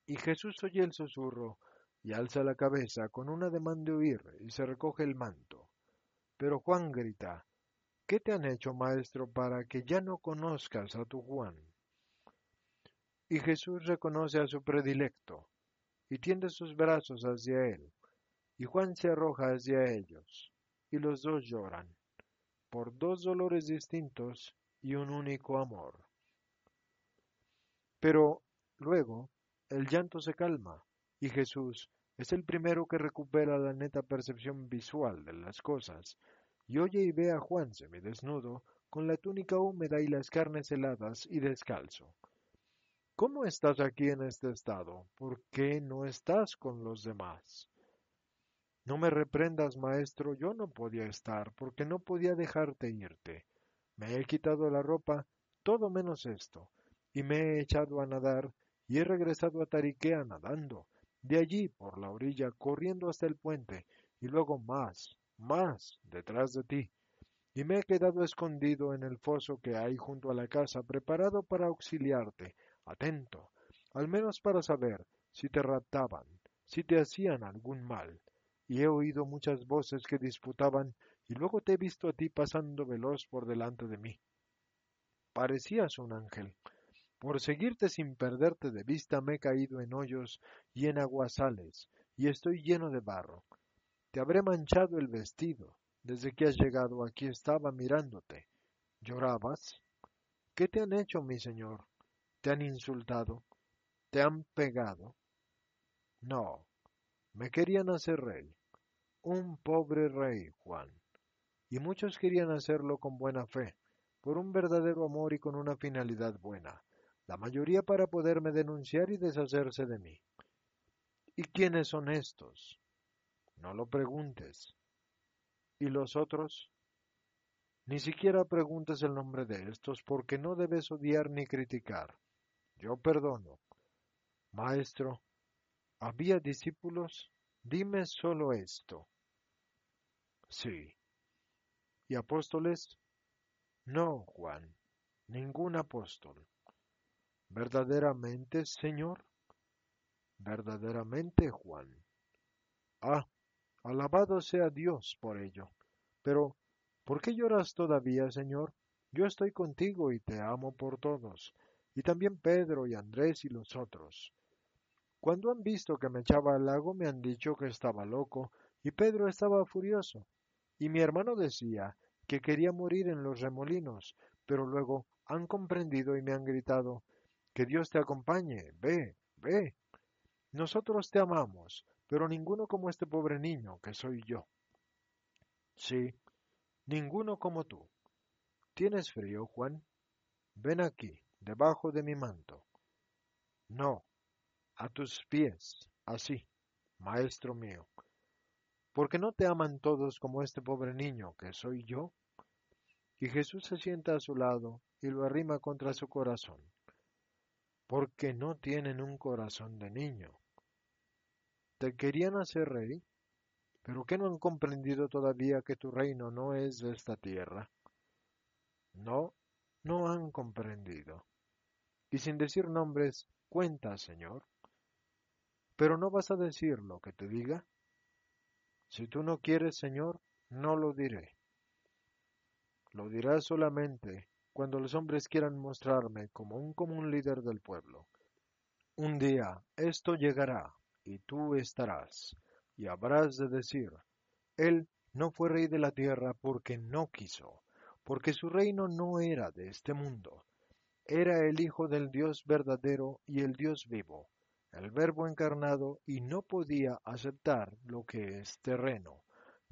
Y Jesús oye el susurro y alza la cabeza con un ademán de huir y se recoge el manto. Pero Juan grita, ¿Qué te han hecho, maestro, para que ya no conozcas a tu Juan? Y Jesús reconoce a su predilecto y tiende sus brazos hacia él, y Juan se arroja hacia ellos, y los dos lloran por dos dolores distintos y un único amor. Pero luego el llanto se calma y Jesús es el primero que recupera la neta percepción visual de las cosas y oye y ve a Juan semidesnudo con la túnica húmeda y las carnes heladas y descalzo. ¿Cómo estás aquí en este estado? ¿Por qué no estás con los demás? No me reprendas, maestro, yo no podía estar, porque no podía dejarte irte. Me he quitado la ropa, todo menos esto, y me he echado a nadar, y he regresado a Tariquea nadando, de allí por la orilla, corriendo hasta el puente, y luego más, más, detrás de ti. Y me he quedado escondido en el foso que hay junto a la casa, preparado para auxiliarte, atento, al menos para saber si te raptaban, si te hacían algún mal y he oído muchas voces que disputaban, y luego te he visto a ti pasando veloz por delante de mí. Parecías un ángel, Por seguirte sin perderte de vista me he caído en hoyos y en aguasales, y estoy lleno de barro. Te habré manchado el vestido. Desde que has llegado aquí estaba mirándote. ¿Llorabas? ¿Qué te han hecho, mi señor? ¿Te han insultado? ¿Te han pegado? No, me querían hacer rey. Un pobre rey, Juan. Y muchos querían hacerlo con buena fe, por un verdadero amor y con una finalidad buena, la mayoría para poderme denunciar y deshacerse de mí. ¿Y quiénes son estos? No lo preguntes. ¿Y los otros? Ni siquiera preguntes el nombre de estos porque no debes odiar ni criticar. Yo perdono. Maestro, ¿había discípulos? Dime solo esto. Sí. ¿Y apóstoles? No, Juan, ningún apóstol. ¿Verdaderamente, Señor? Verdaderamente, Juan. Ah, alabado sea Dios por ello. Pero, ¿Por qué lloras todavía, Señor? Yo estoy contigo y te amo por todos, y también Pedro y Andrés y los otros. Cuando han visto que me echaba al lago me han dicho que estaba loco, y Pedro estaba furioso. Y mi hermano decía que quería morir en los remolinos, pero luego han comprendido y me han gritado Que Dios te acompañe, ve, ve. Nosotros te amamos, pero ninguno como este pobre niño que soy yo. Sí, ninguno como tú. ¿Tienes frío, Juan? Ven aquí, debajo de mi manto. No, a tus pies, así, maestro mío. ¿Por qué no te aman todos como este pobre niño que soy yo? Y Jesús se sienta a su lado y lo arrima contra su corazón. Porque no tienen un corazón de niño. ¿Te querían hacer rey? ¿Pero qué no han comprendido todavía que tu reino no es de esta tierra? No, no han comprendido. Y sin decir nombres, cuenta, Señor. Pero no vas a decir lo que te diga. Si tú no quieres, Señor, no lo diré. Lo dirás solamente cuando los hombres quieran mostrarme como un común líder del pueblo. Un día esto llegará y tú estarás y habrás de decir, Él no fue rey de la tierra porque no quiso, porque su reino no era de este mundo. Era el Hijo del Dios verdadero y el Dios vivo, el Verbo encarnado, y no podía aceptar lo que es terreno.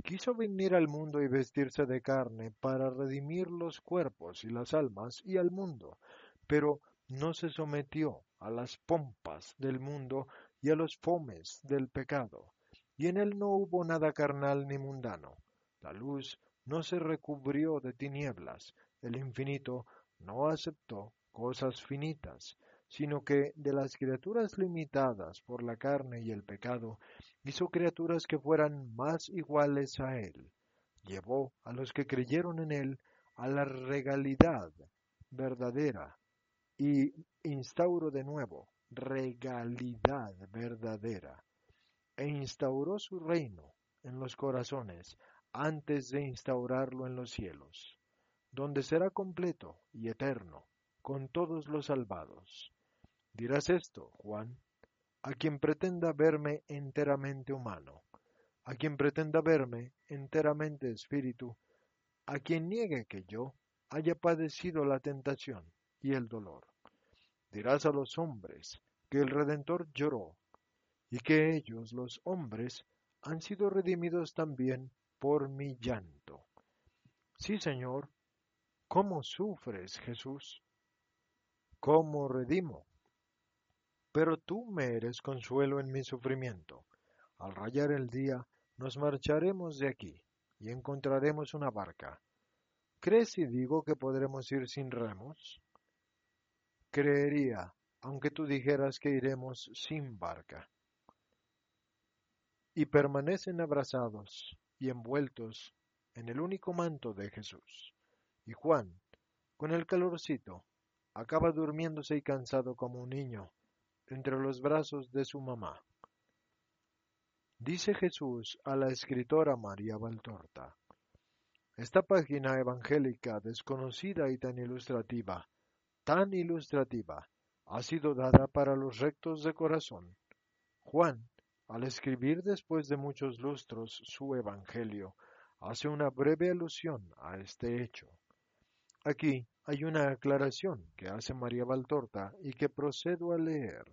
Quiso venir al mundo y vestirse de carne para redimir los cuerpos y las almas y al mundo, pero no se sometió a las pompas del mundo y a los fomes del pecado y en él no hubo nada carnal ni mundano. La luz no se recubrió de tinieblas, el infinito no aceptó cosas finitas, sino que de las criaturas limitadas por la carne y el pecado, hizo criaturas que fueran más iguales a él. Llevó a los que creyeron en él a la regalidad verdadera y instauró de nuevo regalidad verdadera e instauró su reino en los corazones antes de instaurarlo en los cielos, donde será completo y eterno con todos los salvados. Dirás esto, Juan, a quien pretenda verme enteramente humano, a quien pretenda verme enteramente espíritu, a quien niegue que yo haya padecido la tentación y el dolor. Dirás a los hombres que el Redentor lloró y que ellos, los hombres, han sido redimidos también por mi llanto. Sí, Señor, ¿cómo sufres, Jesús? ¿Cómo redimo? Pero tú me eres consuelo en mi sufrimiento. Al rayar el día, nos marcharemos de aquí y encontraremos una barca. ¿Crees si digo que podremos ir sin remos? Creería, aunque tú dijeras que iremos sin barca y permanecen abrazados y envueltos en el único manto de Jesús. Y Juan, con el calorcito, acaba durmiéndose y cansado como un niño entre los brazos de su mamá. Dice Jesús a la escritora María Valtorta. Esta página evangélica desconocida y tan ilustrativa, tan ilustrativa, ha sido dada para los rectos de corazón. Juan, al escribir después de muchos lustros su Evangelio, hace una breve alusión a este hecho. Aquí hay una aclaración que hace María Valtorta y que procedo a leer.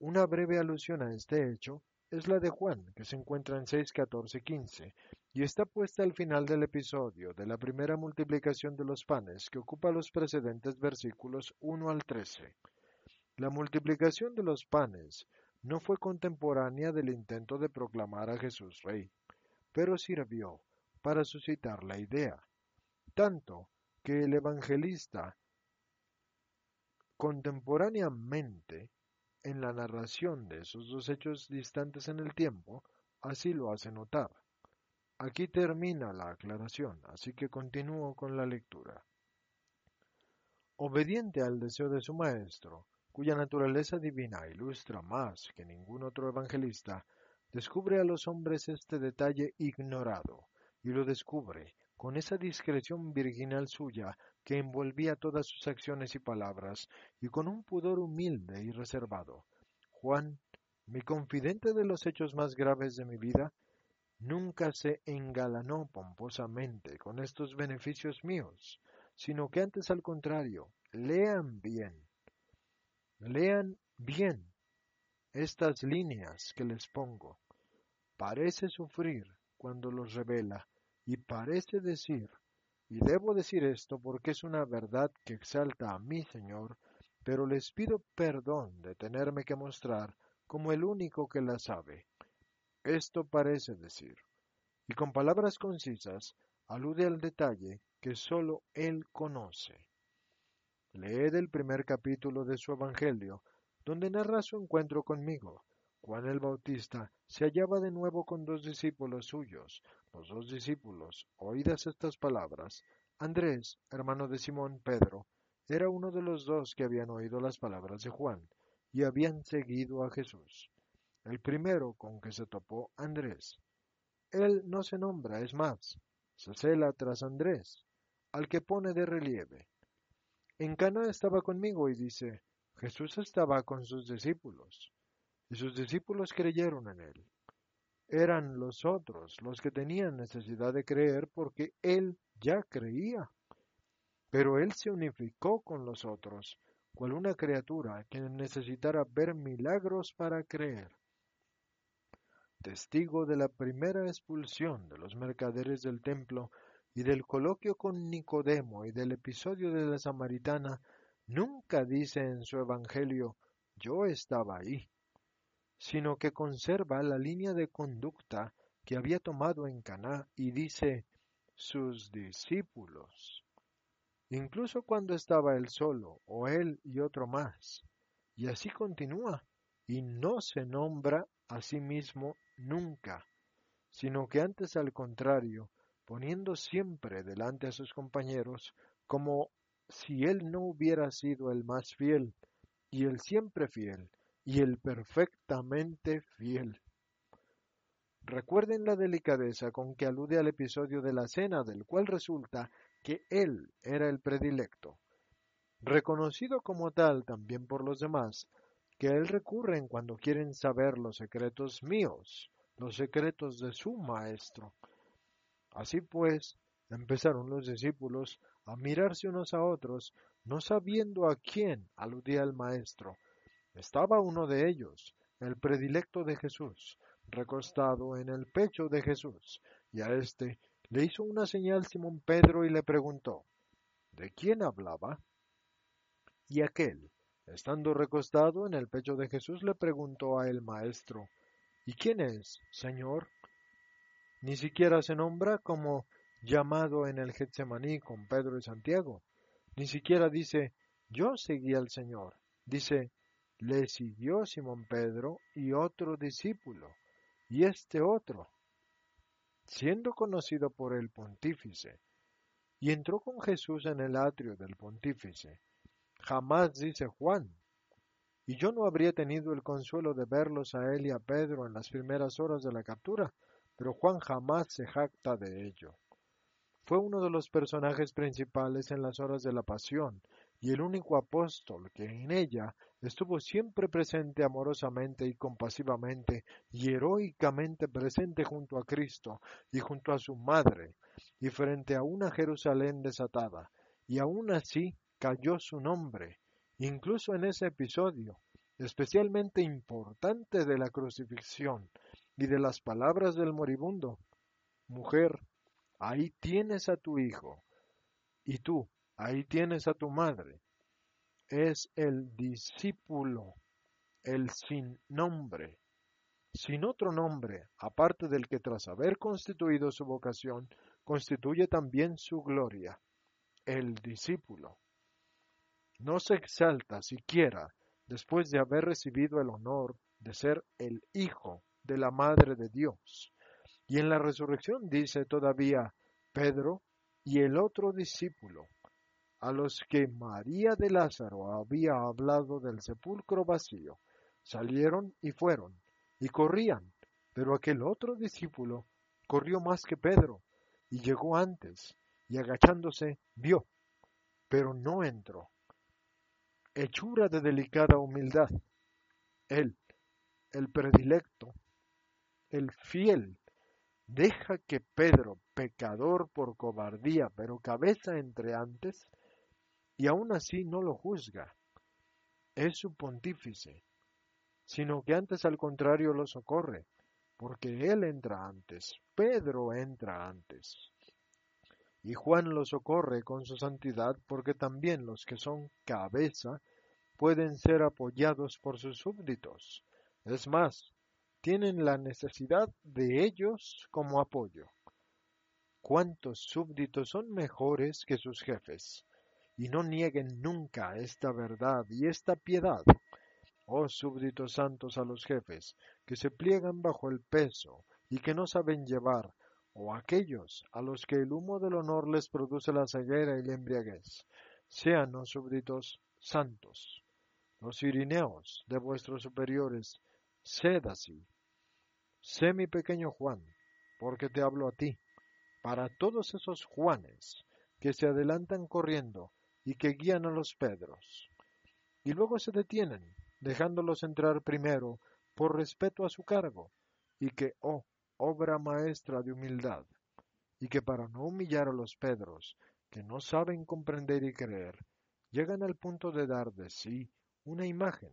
Una breve alusión a este hecho es la de Juan, que se encuentra en 6, 14, 15, y está puesta al final del episodio de la primera multiplicación de los panes que ocupa los precedentes versículos 1 al 13. La multiplicación de los panes no fue contemporánea del intento de proclamar a Jesús rey, pero sirvió para suscitar la idea, tanto que el evangelista contemporáneamente en la narración de esos dos hechos distantes en el tiempo, así lo hace notar. Aquí termina la aclaración, así que continúo con la lectura. Obediente al deseo de su maestro, cuya naturaleza divina ilustra más que ningún otro evangelista, descubre a los hombres este detalle ignorado, y lo descubre con esa discreción virginal suya que envolvía todas sus acciones y palabras, y con un pudor humilde y reservado. Juan, mi confidente de los hechos más graves de mi vida, nunca se engalanó pomposamente con estos beneficios míos, sino que antes al contrario, lean bien, lean bien estas líneas que les pongo. Parece sufrir cuando los revela y parece decir y debo decir esto porque es una verdad que exalta a mi Señor, pero les pido perdón de tenerme que mostrar como el único que la sabe. Esto parece decir, y con palabras concisas alude al detalle que sólo Él conoce. Lee el primer capítulo de su Evangelio, donde narra su encuentro conmigo. Juan el Bautista se hallaba de nuevo con dos discípulos suyos, los dos discípulos, oídas estas palabras, Andrés, hermano de Simón Pedro, era uno de los dos que habían oído las palabras de Juan y habían seguido a Jesús. El primero con que se topó Andrés. Él no se nombra, es más, se cela tras Andrés, al que pone de relieve. En Cana estaba conmigo y dice, Jesús estaba con sus discípulos, y sus discípulos creyeron en él eran los otros los que tenían necesidad de creer porque él ya creía. Pero él se unificó con los otros, cual una criatura que necesitara ver milagros para creer. Testigo de la primera expulsión de los mercaderes del templo y del coloquio con Nicodemo y del episodio de la samaritana, nunca dice en su evangelio yo estaba ahí sino que conserva la línea de conducta que había tomado en Caná y dice sus discípulos. Incluso cuando estaba él solo, o él y otro más. Y así continúa, y no se nombra a sí mismo nunca, sino que antes al contrario, poniendo siempre delante a sus compañeros, como si él no hubiera sido el más fiel, y el siempre fiel, y el perfectamente fiel. Recuerden la delicadeza con que alude al episodio de la cena, del cual resulta que él era el predilecto, reconocido como tal también por los demás, que él recurren cuando quieren saber los secretos míos, los secretos de su maestro. Así pues, empezaron los discípulos a mirarse unos a otros, no sabiendo a quién aludía el maestro, estaba uno de ellos, el predilecto de Jesús, recostado en el pecho de Jesús, y a éste le hizo una señal Simón Pedro y le preguntó, ¿de quién hablaba? Y aquel, estando recostado en el pecho de Jesús, le preguntó a el maestro, ¿y quién es, Señor? Ni siquiera se nombra como llamado en el Getsemaní con Pedro y Santiago. Ni siquiera dice, yo seguí al Señor. Dice, le siguió Simón Pedro y otro discípulo, y este otro, siendo conocido por el pontífice, y entró con Jesús en el atrio del pontífice. Jamás dice Juan, y yo no habría tenido el consuelo de verlos a él y a Pedro en las primeras horas de la captura, pero Juan jamás se jacta de ello. Fue uno de los personajes principales en las horas de la pasión, y el único apóstol que en ella estuvo siempre presente amorosamente y compasivamente y heroicamente presente junto a Cristo y junto a su madre y frente a una Jerusalén desatada, y aún así cayó su nombre, incluso en ese episodio, especialmente importante de la crucifixión y de las palabras del moribundo. Mujer, ahí tienes a tu hijo, y tú, ahí tienes a tu madre. Es el discípulo, el sin nombre, sin otro nombre, aparte del que tras haber constituido su vocación, constituye también su gloria, el discípulo. No se exalta siquiera después de haber recibido el honor de ser el Hijo de la Madre de Dios. Y en la resurrección dice todavía Pedro y el otro discípulo, a los que María de Lázaro había hablado del sepulcro vacío, salieron y fueron, y corrían, pero aquel otro discípulo corrió más que Pedro, y llegó antes, y agachándose vio, pero no entró. Hechura de delicada humildad. Él, el predilecto, el fiel, deja que Pedro, pecador por cobardía, pero cabeza entre antes, y aún así no lo juzga. Es su pontífice, sino que antes al contrario lo socorre, porque él entra antes, Pedro entra antes. Y Juan lo socorre con su santidad, porque también los que son cabeza pueden ser apoyados por sus súbditos. Es más, tienen la necesidad de ellos como apoyo. ¿Cuántos súbditos son mejores que sus jefes? Y no nieguen nunca esta verdad y esta piedad oh súbditos santos a los jefes, que se pliegan bajo el peso y que no saben llevar, o aquellos a los que el humo del honor les produce la ceguera y la embriaguez, sean los súbditos santos. Los irineos de vuestros superiores, sed así. Sé mi pequeño Juan, porque te hablo a ti, para todos esos Juanes que se adelantan corriendo y que guían a los Pedros, y luego se detienen dejándolos entrar primero por respeto a su cargo, y que, oh, obra maestra de humildad, y que para no humillar a los Pedros, que no saben comprender y creer, llegan al punto de dar de sí una imagen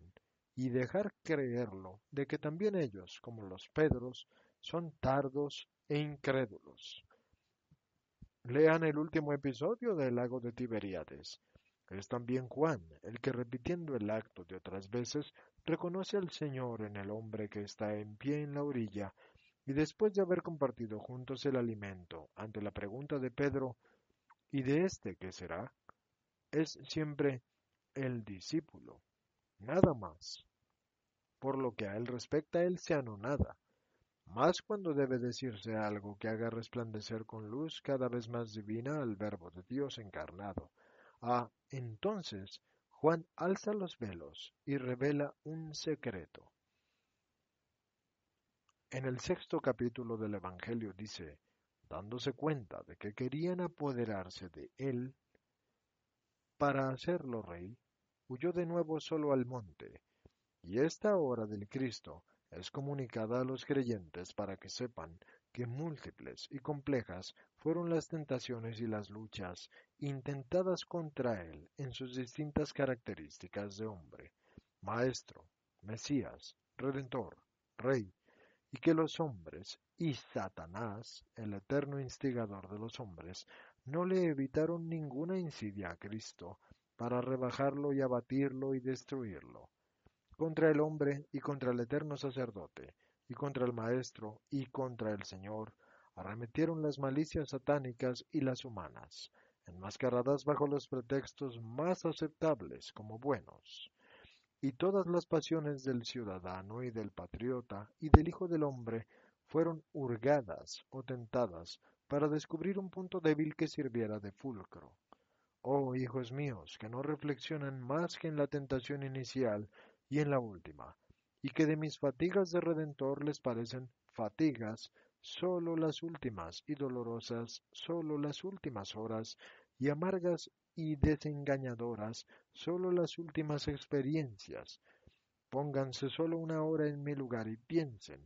y dejar creerlo de que también ellos, como los Pedros, son tardos e incrédulos. Lean el último episodio del lago de Tiberíades, es también Juan el que repitiendo el acto de otras veces reconoce al Señor en el hombre que está en pie en la orilla y después de haber compartido juntos el alimento ante la pregunta de Pedro ¿y de éste qué será? es siempre el discípulo, nada más. Por lo que a él respecta, él se anonada, más cuando debe decirse algo que haga resplandecer con luz cada vez más divina al Verbo de Dios encarnado, Ah, entonces Juan alza los velos y revela un secreto. En el sexto capítulo del Evangelio dice, dándose cuenta de que querían apoderarse de él para hacerlo rey, huyó de nuevo solo al monte, y esta hora del Cristo es comunicada a los creyentes para que sepan que múltiples y complejas fueron las tentaciones y las luchas intentadas contra él en sus distintas características de hombre, maestro, Mesías, Redentor, Rey, y que los hombres y Satanás, el eterno instigador de los hombres, no le evitaron ninguna insidia a Cristo para rebajarlo y abatirlo y destruirlo. Contra el hombre y contra el eterno sacerdote, y contra el Maestro y contra el Señor, arremetieron las malicias satánicas y las humanas, enmascaradas bajo los pretextos más aceptables como buenos. Y todas las pasiones del ciudadano y del patriota y del Hijo del Hombre fueron hurgadas o tentadas para descubrir un punto débil que sirviera de fulcro. Oh hijos míos, que no reflexionan más que en la tentación inicial y en la última, y que de mis fatigas de redentor les parecen fatigas sólo las últimas y dolorosas sólo las últimas horas y amargas y desengañadoras solo las últimas experiencias. Pónganse solo una hora en mi lugar y piensen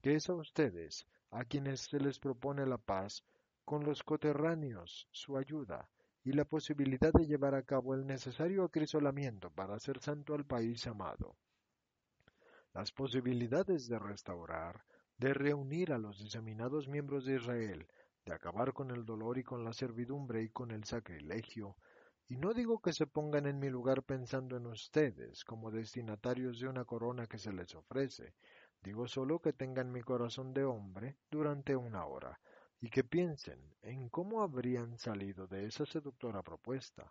que es a ustedes a quienes se les propone la paz con los coterráneos, su ayuda y la posibilidad de llevar a cabo el necesario acrisolamiento para hacer santo al país amado. Las posibilidades de restaurar, de reunir a los diseminados miembros de Israel, de acabar con el dolor y con la servidumbre y con el sacrilegio, y no digo que se pongan en mi lugar pensando en ustedes como destinatarios de una corona que se les ofrece, digo solo que tengan mi corazón de hombre durante una hora, y que piensen en cómo habrían salido de esa seductora propuesta,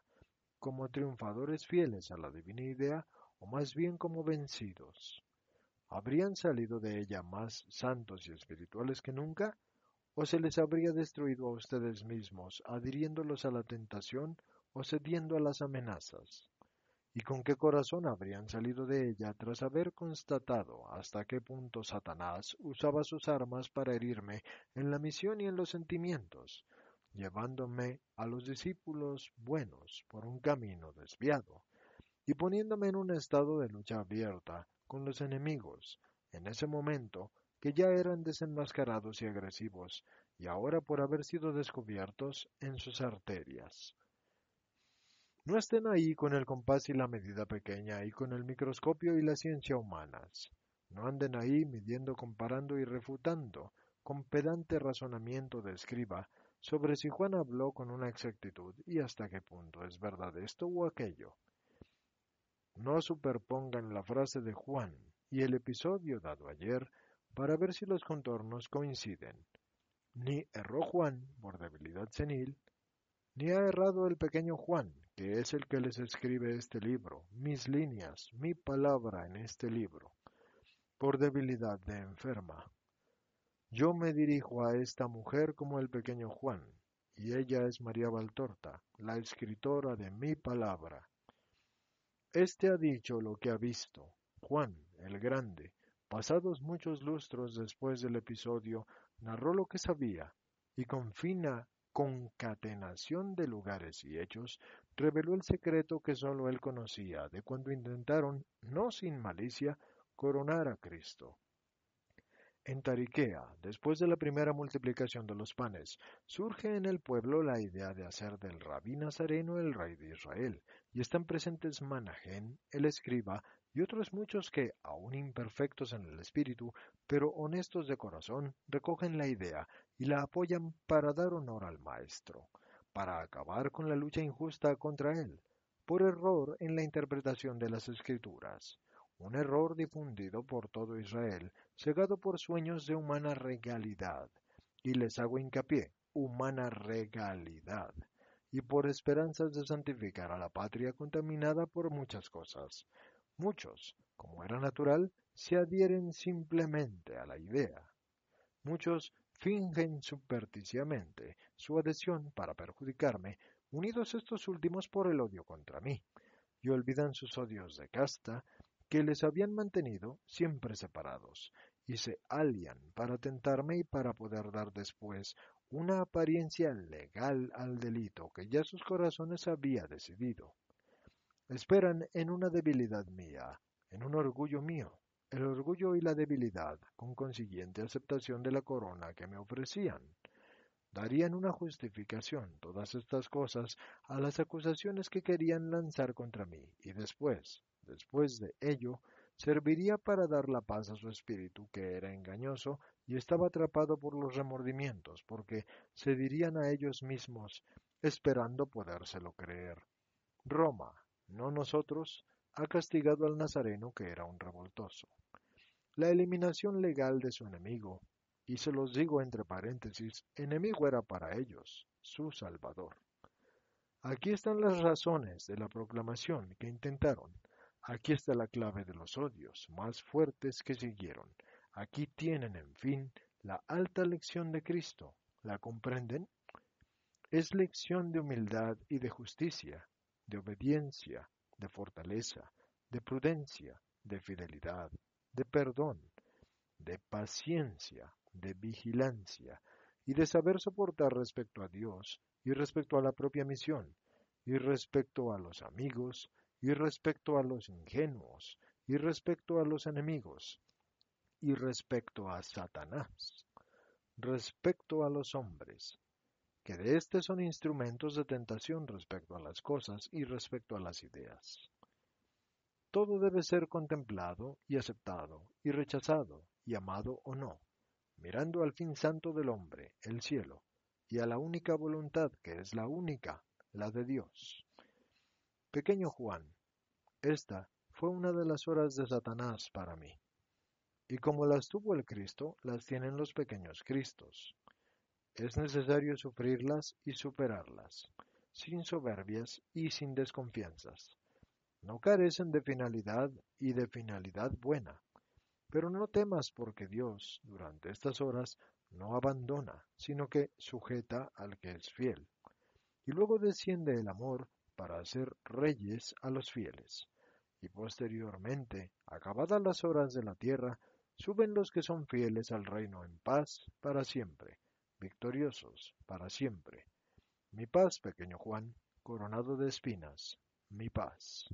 como triunfadores fieles a la divina idea o más bien como vencidos. ¿Habrían salido de ella más santos y espirituales que nunca? ¿O se les habría destruido a ustedes mismos, adhiriéndolos a la tentación o cediendo a las amenazas? ¿Y con qué corazón habrían salido de ella tras haber constatado hasta qué punto Satanás usaba sus armas para herirme en la misión y en los sentimientos, llevándome a los discípulos buenos por un camino desviado, y poniéndome en un estado de lucha abierta con los enemigos, en ese momento que ya eran desenmascarados y agresivos, y ahora por haber sido descubiertos en sus arterias? No estén ahí con el compás y la medida pequeña y con el microscopio y la ciencia humanas. No anden ahí midiendo, comparando y refutando, con pedante razonamiento de escriba, sobre si Juan habló con una exactitud y hasta qué punto es verdad esto o aquello. No superpongan la frase de Juan y el episodio dado ayer para ver si los contornos coinciden. Ni erró Juan por debilidad senil, ni ha errado el pequeño Juan, que es el que les escribe este libro, mis líneas, mi palabra en este libro, por debilidad de enferma. Yo me dirijo a esta mujer como el pequeño Juan, y ella es María Valtorta, la escritora de mi palabra. Este ha dicho lo que ha visto. Juan, el Grande, pasados muchos lustros después del episodio, narró lo que sabía, y con fina concatenación de lugares y hechos, reveló el secreto que sólo él conocía de cuando intentaron, no sin malicia, coronar a Cristo. En Tariquea, después de la primera multiplicación de los panes, surge en el pueblo la idea de hacer del rabí nazareno el rey de Israel, y están presentes Manahen, el escriba, y otros muchos que, aun imperfectos en el espíritu, pero honestos de corazón, recogen la idea y la apoyan para dar honor al Maestro, para acabar con la lucha injusta contra él, por error en la interpretación de las Escrituras, un error difundido por todo Israel, cegado por sueños de humana regalidad, y les hago hincapié, humana regalidad, y por esperanzas de santificar a la patria contaminada por muchas cosas, Muchos, como era natural, se adhieren simplemente a la idea. Muchos fingen supersticiamente su adhesión para perjudicarme, unidos estos últimos por el odio contra mí, y olvidan sus odios de casta que les habían mantenido siempre separados, y se alian para tentarme y para poder dar después una apariencia legal al delito que ya sus corazones había decidido. Esperan en una debilidad mía, en un orgullo mío, el orgullo y la debilidad, con consiguiente aceptación de la corona que me ofrecían. Darían una justificación todas estas cosas a las acusaciones que querían lanzar contra mí, y después, después de ello, serviría para dar la paz a su espíritu, que era engañoso y estaba atrapado por los remordimientos, porque se dirían a ellos mismos, esperando podérselo creer. Roma, no nosotros, ha castigado al Nazareno que era un revoltoso. La eliminación legal de su enemigo, y se los digo entre paréntesis, enemigo era para ellos, su Salvador. Aquí están las razones de la proclamación que intentaron. Aquí está la clave de los odios más fuertes que siguieron. Aquí tienen, en fin, la alta lección de Cristo. ¿La comprenden? Es lección de humildad y de justicia, de obediencia, de fortaleza, de prudencia, de fidelidad, de perdón, de paciencia, de vigilancia y de saber soportar respecto a Dios y respecto a la propia misión, y respecto a los amigos, y respecto a los ingenuos, y respecto a los enemigos, y respecto a Satanás, respecto a los hombres, que de éste son instrumentos de tentación respecto a las cosas y respecto a las ideas. Todo debe ser contemplado y aceptado y rechazado y amado o no, mirando al fin santo del hombre, el cielo, y a la única voluntad que es la única, la de Dios. Pequeño Juan, esta fue una de las horas de Satanás para mí. Y como las tuvo el Cristo, las tienen los pequeños Cristos. Es necesario sufrirlas y superarlas, sin soberbias y sin desconfianzas. No carecen de finalidad y de finalidad buena. Pero no temas porque Dios, durante estas horas, no abandona, sino que sujeta al que es fiel. Y luego desciende el amor para hacer reyes a los fieles. Y posteriormente, acabadas las horas de la tierra, suben los que son fieles al reino en paz para siempre victoriosos para siempre. Mi paz, pequeño Juan, coronado de espinas, mi paz.